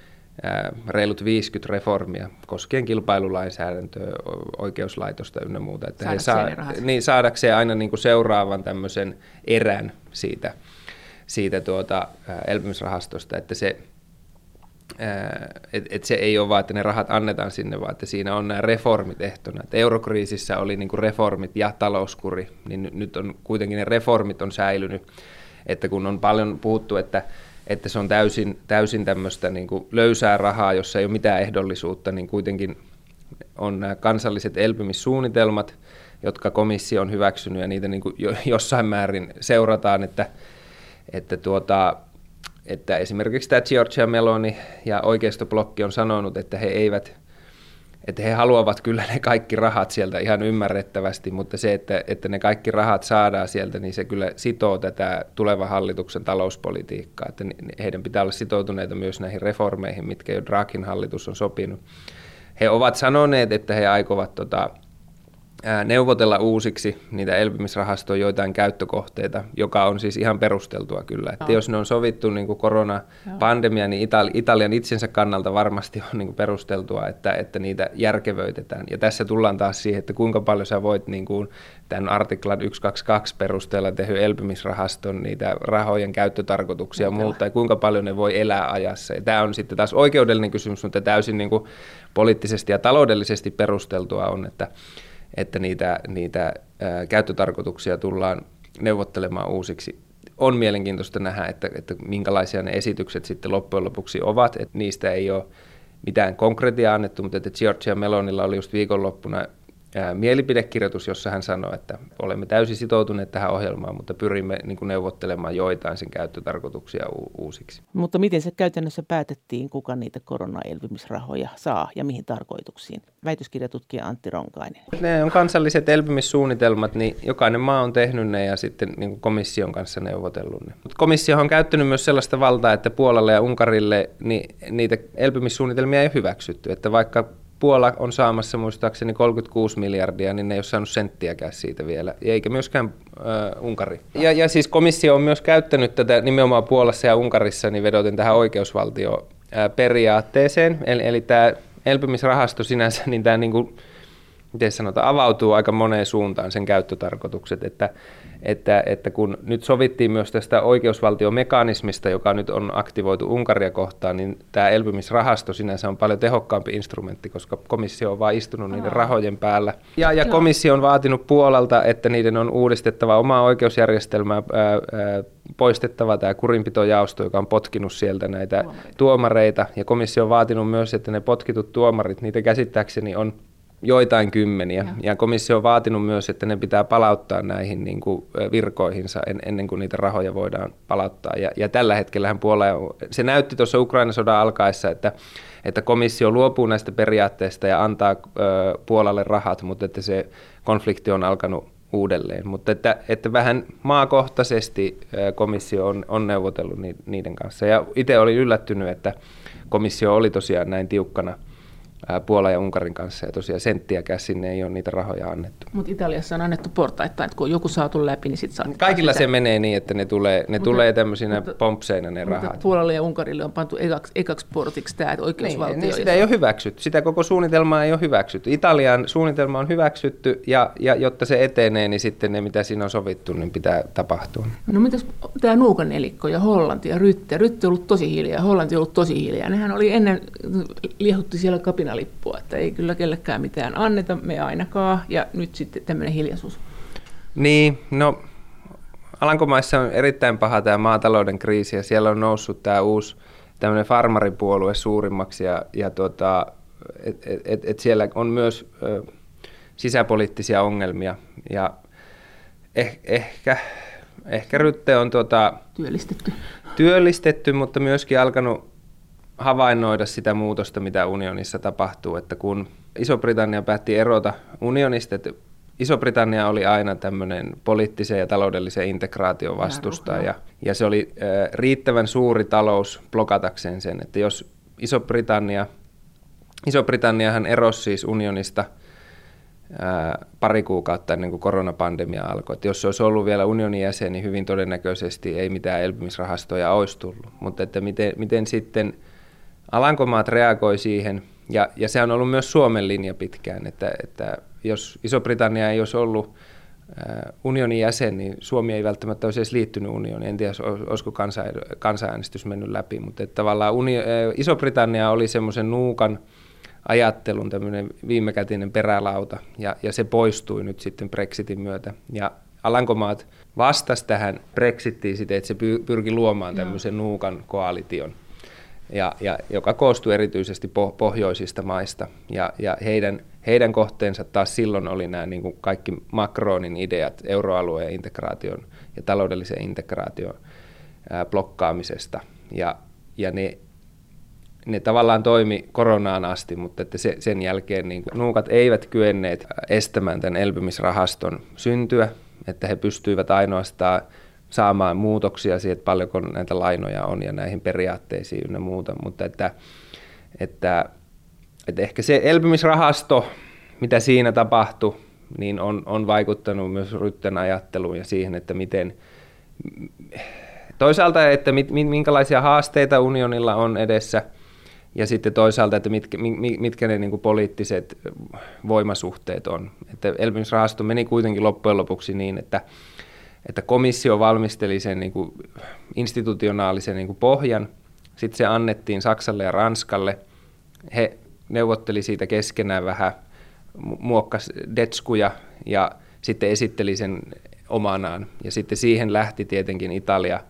äh, reilut 50 reformia koskien kilpailulainsäädäntöä, oikeuslaitosta ynnä muuta.
Että he saa,
niin, saadakseen aina niin kuin seuraavan tämmöisen erän siitä, siitä tuota, äh, elpymisrahastosta, että se että et se ei ole vaan, että ne rahat annetaan sinne, vaan että siinä on nämä reformit ehtona. Et eurokriisissä oli niin kuin reformit ja talouskuri, niin nyt on kuitenkin ne reformit on säilynyt. Että kun on paljon puhuttu, että, että se on täysin, täysin tämmöistä niin kuin löysää rahaa, jossa ei ole mitään ehdollisuutta, niin kuitenkin on nämä kansalliset elpymissuunnitelmat, jotka komissio on hyväksynyt ja niitä niin kuin jossain määrin seurataan, että, että tuota, että esimerkiksi tämä Giorgia Meloni ja oikeistoblokki on sanonut, että he eivät, että he haluavat kyllä ne kaikki rahat sieltä ihan ymmärrettävästi, mutta se, että, että ne kaikki rahat saadaan sieltä, niin se kyllä sitoo tätä tulevan hallituksen talouspolitiikkaa, että heidän pitää olla sitoutuneita myös näihin reformeihin, mitkä jo Draghin hallitus on sopinut. He ovat sanoneet, että he aikovat tota, neuvotella uusiksi niitä elpymisrahastoja joitain käyttökohteita, joka on siis ihan perusteltua kyllä. Että jos ne on sovittu niin kuin koronapandemia, niin Itali- Italian itsensä kannalta varmasti on niin kuin perusteltua, että, että niitä järkevöitetään. Ja tässä tullaan taas siihen, että kuinka paljon sä voit niin kuin tämän artiklan 122 perusteella tehty elpymisrahaston niitä rahojen käyttötarkoituksia ja muuta, ja kuinka paljon ne voi elää ajassa. Ja tämä on sitten taas oikeudellinen kysymys, mutta täysin niin kuin poliittisesti ja taloudellisesti perusteltua on, että että niitä, niitä ää, käyttötarkoituksia tullaan neuvottelemaan uusiksi. On mielenkiintoista nähdä, että, että minkälaisia ne esitykset sitten loppujen lopuksi ovat, että niistä ei ole mitään konkretiaa annettu, mutta että Giorgia Melonilla oli just viikonloppuna mielipidekirjoitus, jossa hän sanoi, että olemme täysin sitoutuneet tähän ohjelmaan, mutta pyrimme niin kuin neuvottelemaan joitain sen käyttötarkoituksia u- uusiksi.
Mutta miten se käytännössä päätettiin, kuka niitä koronaelpymisrahoja saa ja mihin tarkoituksiin? Väitöskirjatutkija Antti Ronkainen.
Ne on kansalliset elpymissuunnitelmat, niin jokainen maa on tehnyt ne ja sitten niin kuin komission kanssa neuvotellut ne. Mutta komissio on käyttänyt myös sellaista valtaa, että Puolalle ja Unkarille niin niitä elpymissuunnitelmia ei hyväksytty. Että vaikka Puola on saamassa muistaakseni 36 miljardia, niin ne ei ole saanut senttiäkään siitä vielä, eikä myöskään äh, Unkari. Ja, ja siis komissio on myös käyttänyt tätä nimenomaan Puolassa ja Unkarissa, niin vedoten tähän oikeusvaltioperiaatteeseen, eli, eli tämä elpymisrahasto sinänsä, niin tämä niin kuin, miten sanotaan, avautuu aika moneen suuntaan sen käyttötarkoitukset, että että, että kun nyt sovittiin myös tästä oikeusvaltiomekanismista, joka nyt on aktivoitu Unkaria kohtaan, niin tämä elpymisrahasto sinänsä on paljon tehokkaampi instrumentti, koska komissio on vain istunut niiden rahojen päällä. Ja, ja komissio on vaatinut puolelta, että niiden on uudistettava omaa oikeusjärjestelmää, ää, ää, poistettava tämä kurinpitojaosto, joka on potkinut sieltä näitä tuomareita. tuomareita. Ja komissio on vaatinut myös, että ne potkitut tuomarit, niitä käsittääkseni on joitain kymmeniä. Ja. ja komissio on vaatinut myös, että ne pitää palauttaa näihin niin kuin virkoihinsa en, ennen kuin niitä rahoja voidaan palauttaa. Ja, ja tällä hetkellä Puola, se näytti tuossa Ukraina sodan alkaessa, että, että komissio luopuu näistä periaatteista ja antaa ö, Puolalle rahat, mutta että se konflikti on alkanut uudelleen. Mutta että, että vähän maakohtaisesti komissio on, on neuvotellut niiden kanssa. Ja itse olin yllättynyt, että komissio oli tosiaan näin tiukkana – Puola ja Unkarin kanssa, ja tosiaan senttiäkään sinne ei ole niitä rahoja annettu.
Mutta Italiassa on annettu portaittain, että kun on joku saatu läpi, niin sitten saa...
Kaikilla sitä. se menee niin, että ne tulee, ne mutta, tulee tämmöisinä mutta, pompseina ne mutta rahat.
Puolalle ja Unkarille on pantu ekaksi, ekaksi portiksi tämä, että oikeusvaltio... Niin,
niin sitä ei ole hyväksytty, sitä koko suunnitelmaa ei ole hyväksytty. Italian suunnitelma on hyväksytty, ja, ja jotta se etenee, niin sitten ne, mitä siinä on sovittu, niin pitää tapahtua.
No mitäs tämä Nuukan nelikko ja Hollanti ja Rytte? Rytte on ollut tosi hiljaa, Hollanti on ollut tosi hiljaa. Nehän oli ennen, liehutti siellä kapina lippua, että ei kyllä kellekään mitään anneta, me ainakaan, ja nyt sitten tämmöinen hiljaisuus.
Niin, no Alankomaissa on erittäin paha tämä maatalouden kriisi, ja siellä on noussut tämä uusi tämmöinen farmaripuolue suurimmaksi, ja, ja tuota, et, et, et, et siellä on myös ö, sisäpoliittisia ongelmia, ja eh, ehkä, ehkä Rytte on tuota,
työllistetty.
työllistetty, mutta myöskin alkanut havainnoida sitä muutosta, mitä unionissa tapahtuu. Että kun Iso-Britannia päätti erota unionista, että Iso-Britannia oli aina tämmöinen poliittisen ja taloudellisen integraation vastustaja, ja, ja se oli äh, riittävän suuri talous blokatakseen sen, että jos Iso-Britannia, Iso-Britanniahan erosi siis unionista ää, pari kuukautta ennen kuin koronapandemia alkoi. Että jos se olisi ollut vielä unionin jäsen, niin hyvin todennäköisesti ei mitään elpymisrahastoja olisi tullut. Mutta että miten, miten sitten Alankomaat reagoi siihen, ja, ja se on ollut myös Suomen linja pitkään, että, että jos Iso-Britannia ei olisi ollut unionin jäsen, niin Suomi ei välttämättä olisi edes liittynyt unioniin. En tiedä, olisiko kansa, kansanäänestys mennyt läpi, mutta että tavallaan uni, Iso-Britannia oli semmoisen nuukan ajattelun tämmöinen viimekätinen perälauta, ja, ja se poistui nyt sitten Brexitin myötä. Ja Alankomaat vastasi tähän Brexittiin siten, että se pyrki luomaan tämmöisen nuukan koalition ja, ja, joka koostuu erityisesti pohjoisista maista. Ja, ja heidän, heidän kohteensa taas silloin oli nämä niin kuin kaikki Macronin ideat euroalueen integraation ja taloudellisen integraation ää, blokkaamisesta. Ja, ja ne, ne tavallaan toimi koronaan asti, mutta että se, sen jälkeen niin nuukat eivät kyenneet estämään tämän elpymisrahaston syntyä, että he pystyivät ainoastaan saamaan muutoksia siihen, että paljonko näitä lainoja on ja näihin periaatteisiin ja muuta, mutta että, että, että ehkä se elpymisrahasto, mitä siinä tapahtui, niin on, on vaikuttanut myös Rytten ajatteluun ja siihen, että miten toisaalta, että mit, minkälaisia haasteita unionilla on edessä ja sitten toisaalta, että mitkä, mitkä ne niin kuin poliittiset voimasuhteet on. Että elpymisrahasto meni kuitenkin loppujen lopuksi niin, että että komissio valmisteli sen niin kuin institutionaalisen niin kuin pohjan. Sitten se annettiin Saksalle ja Ranskalle. He neuvotteli siitä keskenään vähän, muokkas detskuja ja sitten esitteli sen omanaan. Ja sitten siihen lähti tietenkin Italia,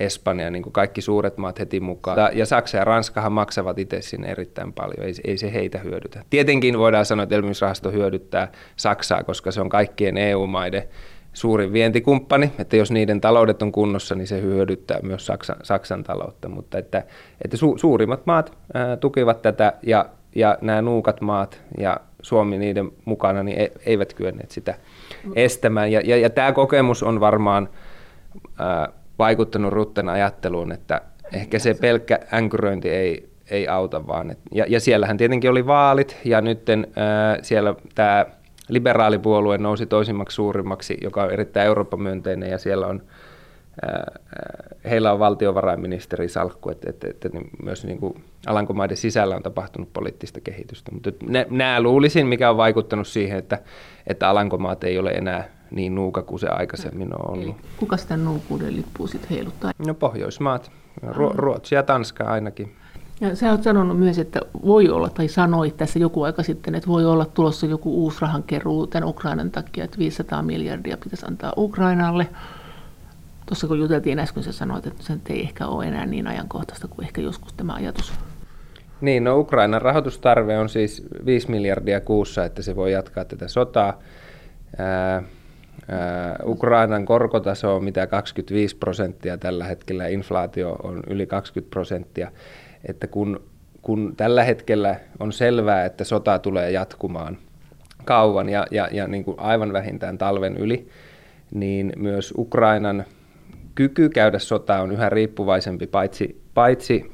Espanja, niin kuin kaikki suuret maat heti mukaan. Ja Saksa ja Ranskahan maksavat itse sinne erittäin paljon, ei, ei se heitä hyödytä. Tietenkin voidaan sanoa, että elpymisrahasto hyödyttää Saksaa, koska se on kaikkien EU-maiden suurin vientikumppani, että jos niiden taloudet on kunnossa, niin se hyödyttää myös Saksan, Saksan taloutta, mutta että, että su, suurimmat maat ää, tukivat tätä ja, ja nämä nuukat maat ja Suomi niiden mukana niin e, eivät kyenneet sitä estämään ja, ja, ja tämä kokemus on varmaan ää, vaikuttanut Rutten ajatteluun, että ehkä se pelkkä änkyröinti ei, ei auta vaan. Et, ja, ja siellähän tietenkin oli vaalit ja nyt siellä tämä liberaalipuolue nousi toisimmaksi suurimmaksi, joka on erittäin Eurooppa-myönteinen ja siellä on, heillä on valtiovarainministeri salkku, että, että, että myös niin kuin Alankomaiden sisällä on tapahtunut poliittista kehitystä. Mutta nämä luulisin, mikä on vaikuttanut siihen, että, että Alankomaat ei ole enää niin nuuka kuin se aikaisemmin on ollut.
Kuka sitä nuukuuden lippua sitten heiluttaa?
No Pohjoismaat, Ruotsi ja Tanska ainakin.
Ja sä oot sanonut myös, että voi olla, tai sanoit tässä joku aika sitten, että voi olla tulossa joku uusi rahankeruu tämän Ukrainan takia, että 500 miljardia pitäisi antaa Ukrainalle. Tuossa kun juteltiin äsken, sä sanoit, että se ei ehkä ole enää niin ajankohtaista kuin ehkä joskus tämä ajatus.
Niin, no Ukrainan rahoitustarve on siis 5 miljardia kuussa, että se voi jatkaa tätä sotaa. Ää, ää, Ukrainan korkotaso on mitä 25 prosenttia tällä hetkellä, inflaatio on yli 20 prosenttia. Että kun, kun tällä hetkellä on selvää, että sota tulee jatkumaan kauan ja, ja, ja niin kuin aivan vähintään talven yli, niin myös Ukrainan kyky käydä sotaa on yhä riippuvaisempi paitsi, paitsi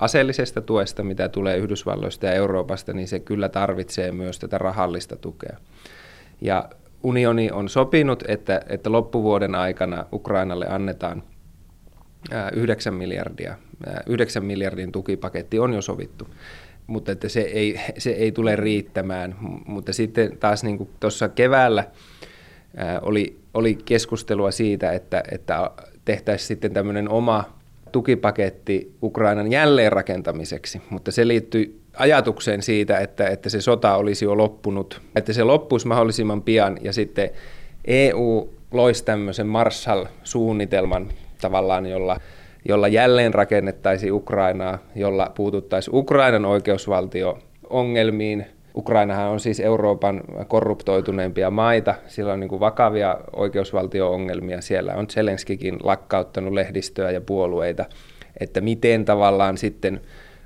aseellisesta tuesta, mitä tulee Yhdysvalloista ja Euroopasta, niin se kyllä tarvitsee myös tätä rahallista tukea. Ja unioni on sopinut, että, että loppuvuoden aikana Ukrainalle annetaan 9 miljardia. 9 miljardin tukipaketti on jo sovittu, mutta että se, ei, se ei tule riittämään. Mutta sitten taas niin tuossa keväällä oli, oli keskustelua siitä, että, että tehtäisiin sitten tämmöinen oma tukipaketti Ukrainan jälleenrakentamiseksi, mutta se liittyy ajatukseen siitä, että, että se sota olisi jo loppunut, että se loppuisi mahdollisimman pian ja sitten EU loisi tämmöisen Marshall-suunnitelman tavallaan, jolla, jolla jälleen rakennettaisiin Ukrainaa, jolla puututtaisiin Ukrainan oikeusvaltio-ongelmiin, Ukrainahan on siis Euroopan korruptoituneimpia maita. Sillä on niin kuin vakavia oikeusvaltio-ongelmia. Siellä on Zelenskikin lakkauttanut lehdistöä ja puolueita. Että miten tavallaan sitten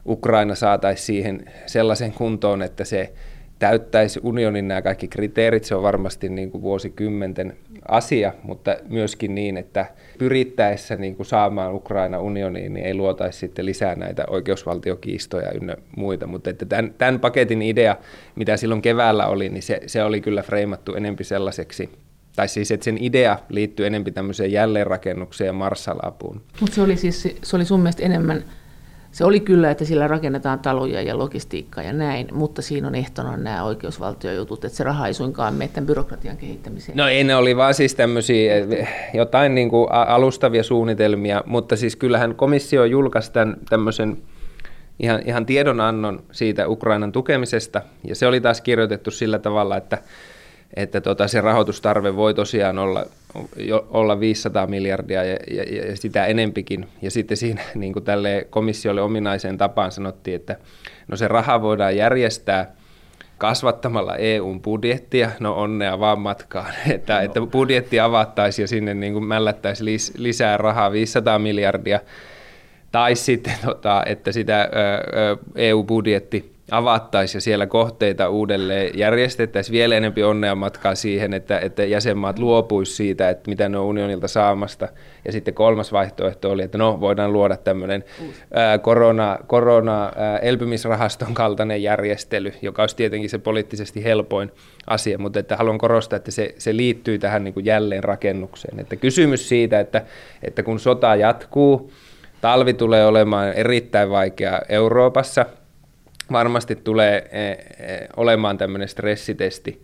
Ukraina saataisiin siihen sellaisen kuntoon, että se täyttäisi unionin nämä kaikki kriteerit. Se on varmasti niin kuin vuosikymmenten asia, mutta myöskin niin, että pyrittäessä niin kuin saamaan Ukraina unioniin, niin ei luotaisi sitten lisää näitä oikeusvaltiokiistoja ynnä muita. Mutta että tämän, tämän paketin idea, mitä silloin keväällä oli, niin se, se oli kyllä freimattu enempi sellaiseksi, tai siis että sen idea liittyy enempi tämmöiseen jälleenrakennukseen ja Marshall-apuun.
Mutta se oli siis, se oli sun mielestä enemmän se oli kyllä, että sillä rakennetaan taloja ja logistiikkaa ja näin, mutta siinä on ehtona nämä oikeusvaltiojutut, että se raha ei suinkaan mene tämän byrokratian kehittämiseen.
No ei ne oli vaan siis tämmöisiä jotain niin kuin alustavia suunnitelmia, mutta siis kyllähän komissio julkaisi tämän tämmöisen ihan, ihan tiedonannon siitä Ukrainan tukemisesta, ja se oli taas kirjoitettu sillä tavalla, että että tota, se rahoitustarve voi tosiaan olla, jo, olla 500 miljardia ja, ja, ja sitä enempikin. Ja sitten siinä niin kuin tälle komissiolle ominaiseen tapaan sanottiin, että no se raha voidaan järjestää kasvattamalla EUn budjettia, no onnea vaan matkaan, että, no. että budjetti avattaisiin ja sinne niin kuin mällättäisiin lis, lisää rahaa 500 miljardia, tai sitten, tota, että sitä EU-budjetti avattaisiin ja siellä kohteita uudelleen järjestettäisiin vielä enempi onnea matkaa siihen, että, että jäsenmaat luopuisi siitä, että mitä ne on unionilta saamasta. Ja sitten kolmas vaihtoehto oli, että no voidaan luoda tämmöinen ää, korona, korona ää, elpymisrahaston kaltainen järjestely, joka olisi tietenkin se poliittisesti helpoin asia, mutta että haluan korostaa, että se, se liittyy tähän niin kuin jälleenrakennukseen. Että kysymys siitä, että, että kun sota jatkuu, talvi tulee olemaan erittäin vaikea Euroopassa – varmasti tulee e, e, olemaan tämmöinen stressitesti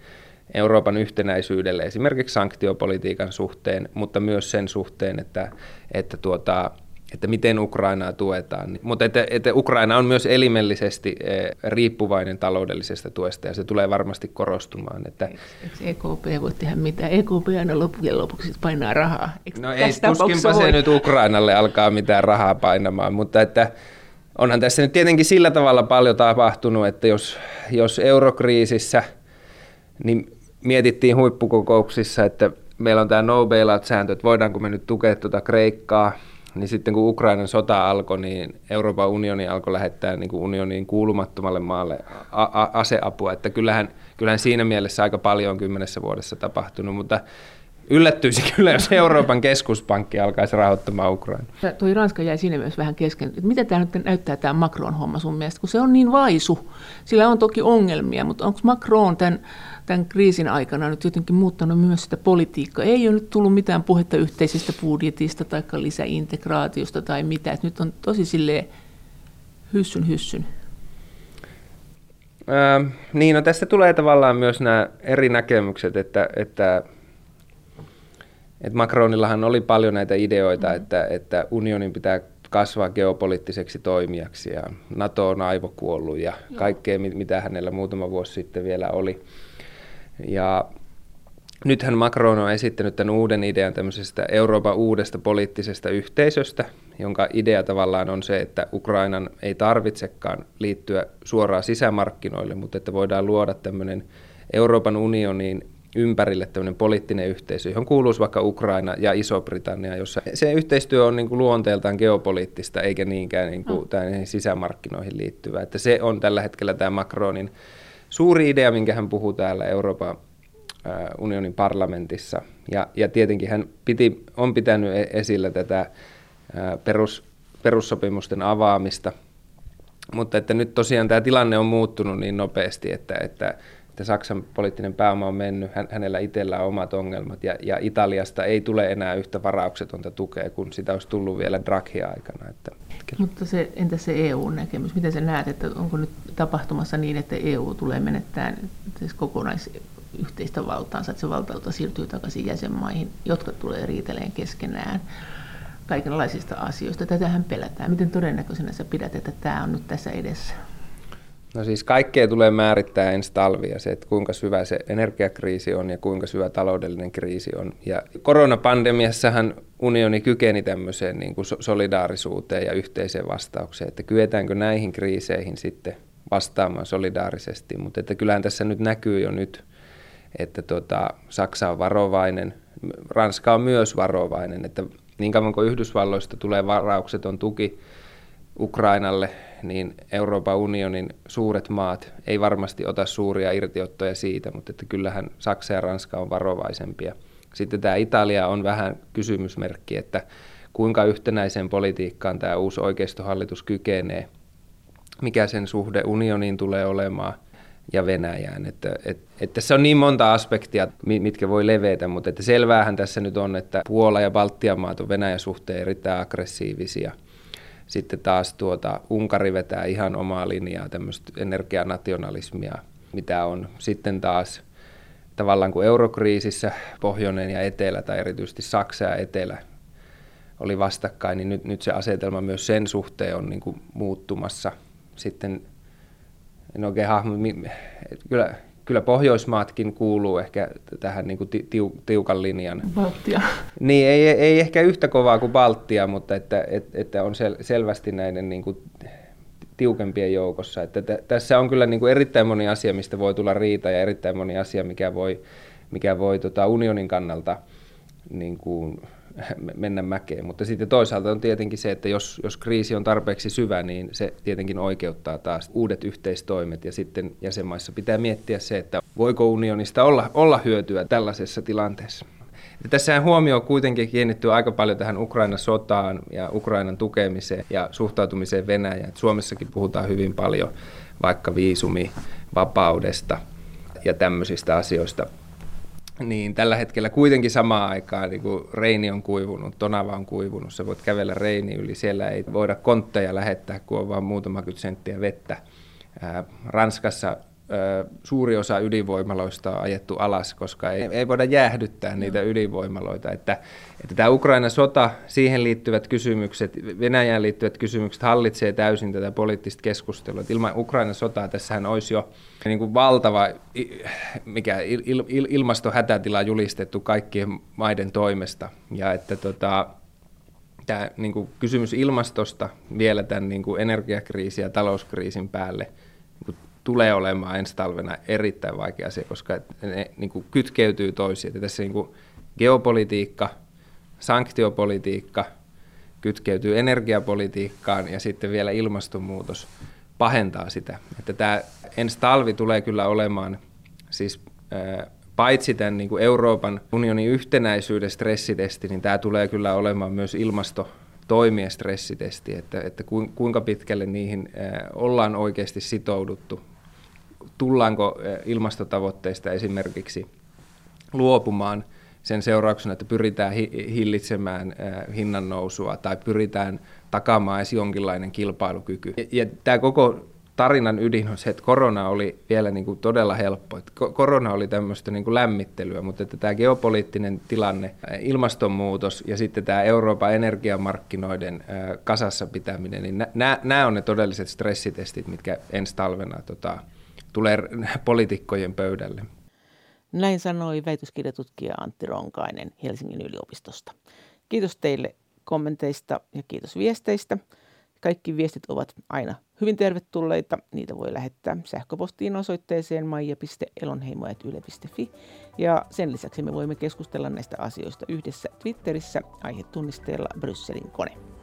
Euroopan yhtenäisyydelle esimerkiksi sanktiopolitiikan suhteen, mutta myös sen suhteen, että, että, tuota, että miten Ukrainaa tuetaan. Mutta että, että Ukraina on myös elimellisesti e, riippuvainen taloudellisesta tuesta ja se tulee varmasti korostumaan. Että...
Eikö EKP voi tehdä mitään? EKP aina loppujen lopuksi painaa rahaa.
Eikö no ei, tuskinpa se nyt Ukrainalle alkaa mitään rahaa painamaan, mutta että onhan tässä nyt tietenkin sillä tavalla paljon tapahtunut, että jos, jos eurokriisissä, niin mietittiin huippukokouksissa, että meillä on tämä no bailout-sääntö, että voidaanko me nyt tukea tuota Kreikkaa, niin sitten kun Ukrainan sota alkoi, niin Euroopan unioni alkoi lähettää niin kuin unioniin kuulumattomalle maalle a- a- aseapua, että kyllähän, kyllähän siinä mielessä aika paljon on kymmenessä vuodessa tapahtunut, mutta yllättyisi kyllä, jos Euroopan keskuspankki alkaisi rahoittamaan Ukraina.
Tuo Ranska jäi siinä myös vähän kesken. Mitä tämä nyt näyttää tämä Macron-homma sun mielestä, kun se on niin vaisu. Sillä on toki ongelmia, mutta onko Macron tämän, tämän kriisin aikana nyt jotenkin muuttanut myös sitä politiikkaa? Ei ole nyt tullut mitään puhetta yhteisestä budjetista tai lisäintegraatiosta tai mitä. Että nyt on tosi silleen hyssyn hyssyn.
Öö, niin, no tässä tulee tavallaan myös nämä eri näkemykset, että, että et Macronillahan oli paljon näitä ideoita, mm. että, että unionin pitää kasvaa geopoliittiseksi toimijaksi ja NATO on aivokuollut ja Joo. kaikkea, mitä hänellä muutama vuosi sitten vielä oli. Ja nythän Macron on esittänyt tämän uuden idean tämmöisestä Euroopan uudesta poliittisesta yhteisöstä, jonka idea tavallaan on se, että Ukrainan ei tarvitsekaan liittyä suoraan sisämarkkinoille, mutta että voidaan luoda tämmöinen Euroopan unioniin ympärille tämmöinen poliittinen yhteisö, johon kuuluisi vaikka Ukraina ja Iso-Britannia, jossa se yhteistyö on niin kuin luonteeltaan geopoliittista eikä niinkään niin kuin mm. sisämarkkinoihin liittyvä. Että se on tällä hetkellä tämä Macronin suuri idea, minkä hän puhuu täällä Euroopan unionin parlamentissa. Ja, ja tietenkin hän piti, on pitänyt e-, esillä tätä perus, perussopimusten avaamista, mutta että nyt tosiaan tämä tilanne on muuttunut niin nopeasti, että, että että Saksan poliittinen pääoma on mennyt, hänellä itsellä on omat ongelmat ja, ja Italiasta ei tule enää yhtä varauksetonta tukea kuin sitä olisi tullut vielä Draghi-aikana. Että,
Mutta se, entä se EU-näkemys? Miten sä näet, että onko nyt tapahtumassa niin, että EU tulee menettämään siis kokonaisyhteistä valtaansa, että se valtautta siirtyy takaisin jäsenmaihin, jotka tulee riiteleen keskenään? kaikenlaisista asioista. Tätähän pelätään. Miten todennäköisenä sä pidät, että tämä on nyt tässä edessä?
No siis kaikkea tulee määrittää ensi talvia se, että kuinka syvä se energiakriisi on ja kuinka syvä taloudellinen kriisi on. Ja koronapandemiassahan unioni kykeni tämmöiseen niin kuin solidaarisuuteen ja yhteiseen vastaukseen, että kyetäänkö näihin kriiseihin sitten vastaamaan solidaarisesti. Mutta että kyllähän tässä nyt näkyy jo nyt, että tota, Saksa on varovainen, Ranska on myös varovainen, että niin kauan kuin Yhdysvalloista tulee varaukseton tuki Ukrainalle, niin Euroopan unionin suuret maat ei varmasti ota suuria irtiottoja siitä, mutta että kyllähän Saksa ja Ranska on varovaisempia. Sitten tämä Italia on vähän kysymysmerkki, että kuinka yhtenäiseen politiikkaan tämä uusi oikeistohallitus kykenee, mikä sen suhde unioniin tulee olemaan ja Venäjään. Että, et, että tässä on niin monta aspektia, mitkä voi levetä, mutta että selväähän tässä nyt on, että Puola ja Baltian maat on Venäjän suhteen erittäin aggressiivisia – sitten taas tuota, Unkari vetää ihan omaa linjaa, tämmöistä energianationalismia, mitä on. Sitten taas tavallaan kuin eurokriisissä pohjoinen ja etelä, tai erityisesti Saksa ja etelä oli vastakkain, niin nyt, nyt se asetelma myös sen suhteen on niin kuin muuttumassa. Sitten en oikein hahmo, kyllä, kyllä Pohjoismaatkin kuuluu ehkä tähän niin kuin tiu, tiukan linjan.
Baltia.
Niin, ei, ei ehkä yhtä kovaa kuin Baltia, mutta että, että, että on sel, selvästi näiden niin kuin tiukempien joukossa. Että t- tässä on kyllä niin kuin erittäin moni asia, mistä voi tulla riita ja erittäin moni asia, mikä voi, mikä voi tota unionin kannalta niin kuin mennä mäkeen. Mutta sitten toisaalta on tietenkin se, että jos, jos kriisi on tarpeeksi syvä, niin se tietenkin oikeuttaa taas uudet yhteistoimet ja sitten jäsenmaissa pitää miettiä se, että voiko unionista olla, olla hyötyä tällaisessa tilanteessa. Ja tässähän huomio kuitenkin kiinnittyy aika paljon tähän Ukrainan sotaan ja Ukrainan tukemiseen ja suhtautumiseen Venäjään. Suomessakin puhutaan hyvin paljon vaikka viisumi vapaudesta ja tämmöisistä asioista niin tällä hetkellä kuitenkin samaan aikaan niin kuin Reini on kuivunut, Tonava on kuivunut, sä voit kävellä Reini yli, siellä ei voida kontteja lähettää, kun on vain muutama senttiä vettä. Ranskassa suuri osa ydinvoimaloista on ajettu alas, koska ei, ei voida jäähdyttää niitä no. ydinvoimaloita. Että, että tämä Ukrainan sota, siihen liittyvät kysymykset, Venäjään liittyvät kysymykset hallitsee täysin tätä poliittista keskustelua. Että ilman Ukrainan sotaa tässähän olisi jo niin kuin valtava mikä, il, il, ilmastohätätila julistettu kaikkien maiden toimesta. Ja että tota, tämä niin kuin kysymys ilmastosta vielä tämän niin kuin energiakriisin ja talouskriisin päälle niin kuin tulee olemaan ensi talvena erittäin vaikea asia, koska ne niin kuin kytkeytyy toisiin. tässä niin kuin geopolitiikka, sanktiopolitiikka kytkeytyy energiapolitiikkaan ja sitten vielä ilmastonmuutos pahentaa sitä. Että tämä ensi talvi tulee kyllä olemaan siis paitsi tämän niin kuin Euroopan unionin yhtenäisyyden stressitesti, niin tämä tulee kyllä olemaan myös ilmasto toimien stressitesti, että, että kuinka pitkälle niihin ollaan oikeasti sitouduttu tullaanko eh, ilmastotavoitteista esimerkiksi luopumaan sen seurauksena, että pyritään hillitsemään eh, hinnan nousua tai pyritään takaamaan edes jonkinlainen kilpailukyky. Ja tämä koko tarinan ydin on se, että korona oli vielä niin kuin todella helppo. Että korona oli tämmöistä niin kuin lämmittelyä, mutta että tämä geopoliittinen tilanne, eh, ilmastonmuutos ja sitten tämä Euroopan energiamarkkinoiden kasassa pitäminen, niin nämä on ne todelliset stressitestit, mitkä ensi talvena tota, tulee poliitikkojen pöydälle.
Näin sanoi väitöskirjatutkija Antti Ronkainen Helsingin yliopistosta. Kiitos teille
kommenteista ja kiitos viesteistä. Kaikki viestit ovat aina hyvin tervetulleita. Niitä voi lähettää sähköpostiin osoitteeseen maija.elonheimo.yle.fi. Ja sen lisäksi me voimme keskustella näistä asioista yhdessä Twitterissä aihetunnisteella Brysselin kone.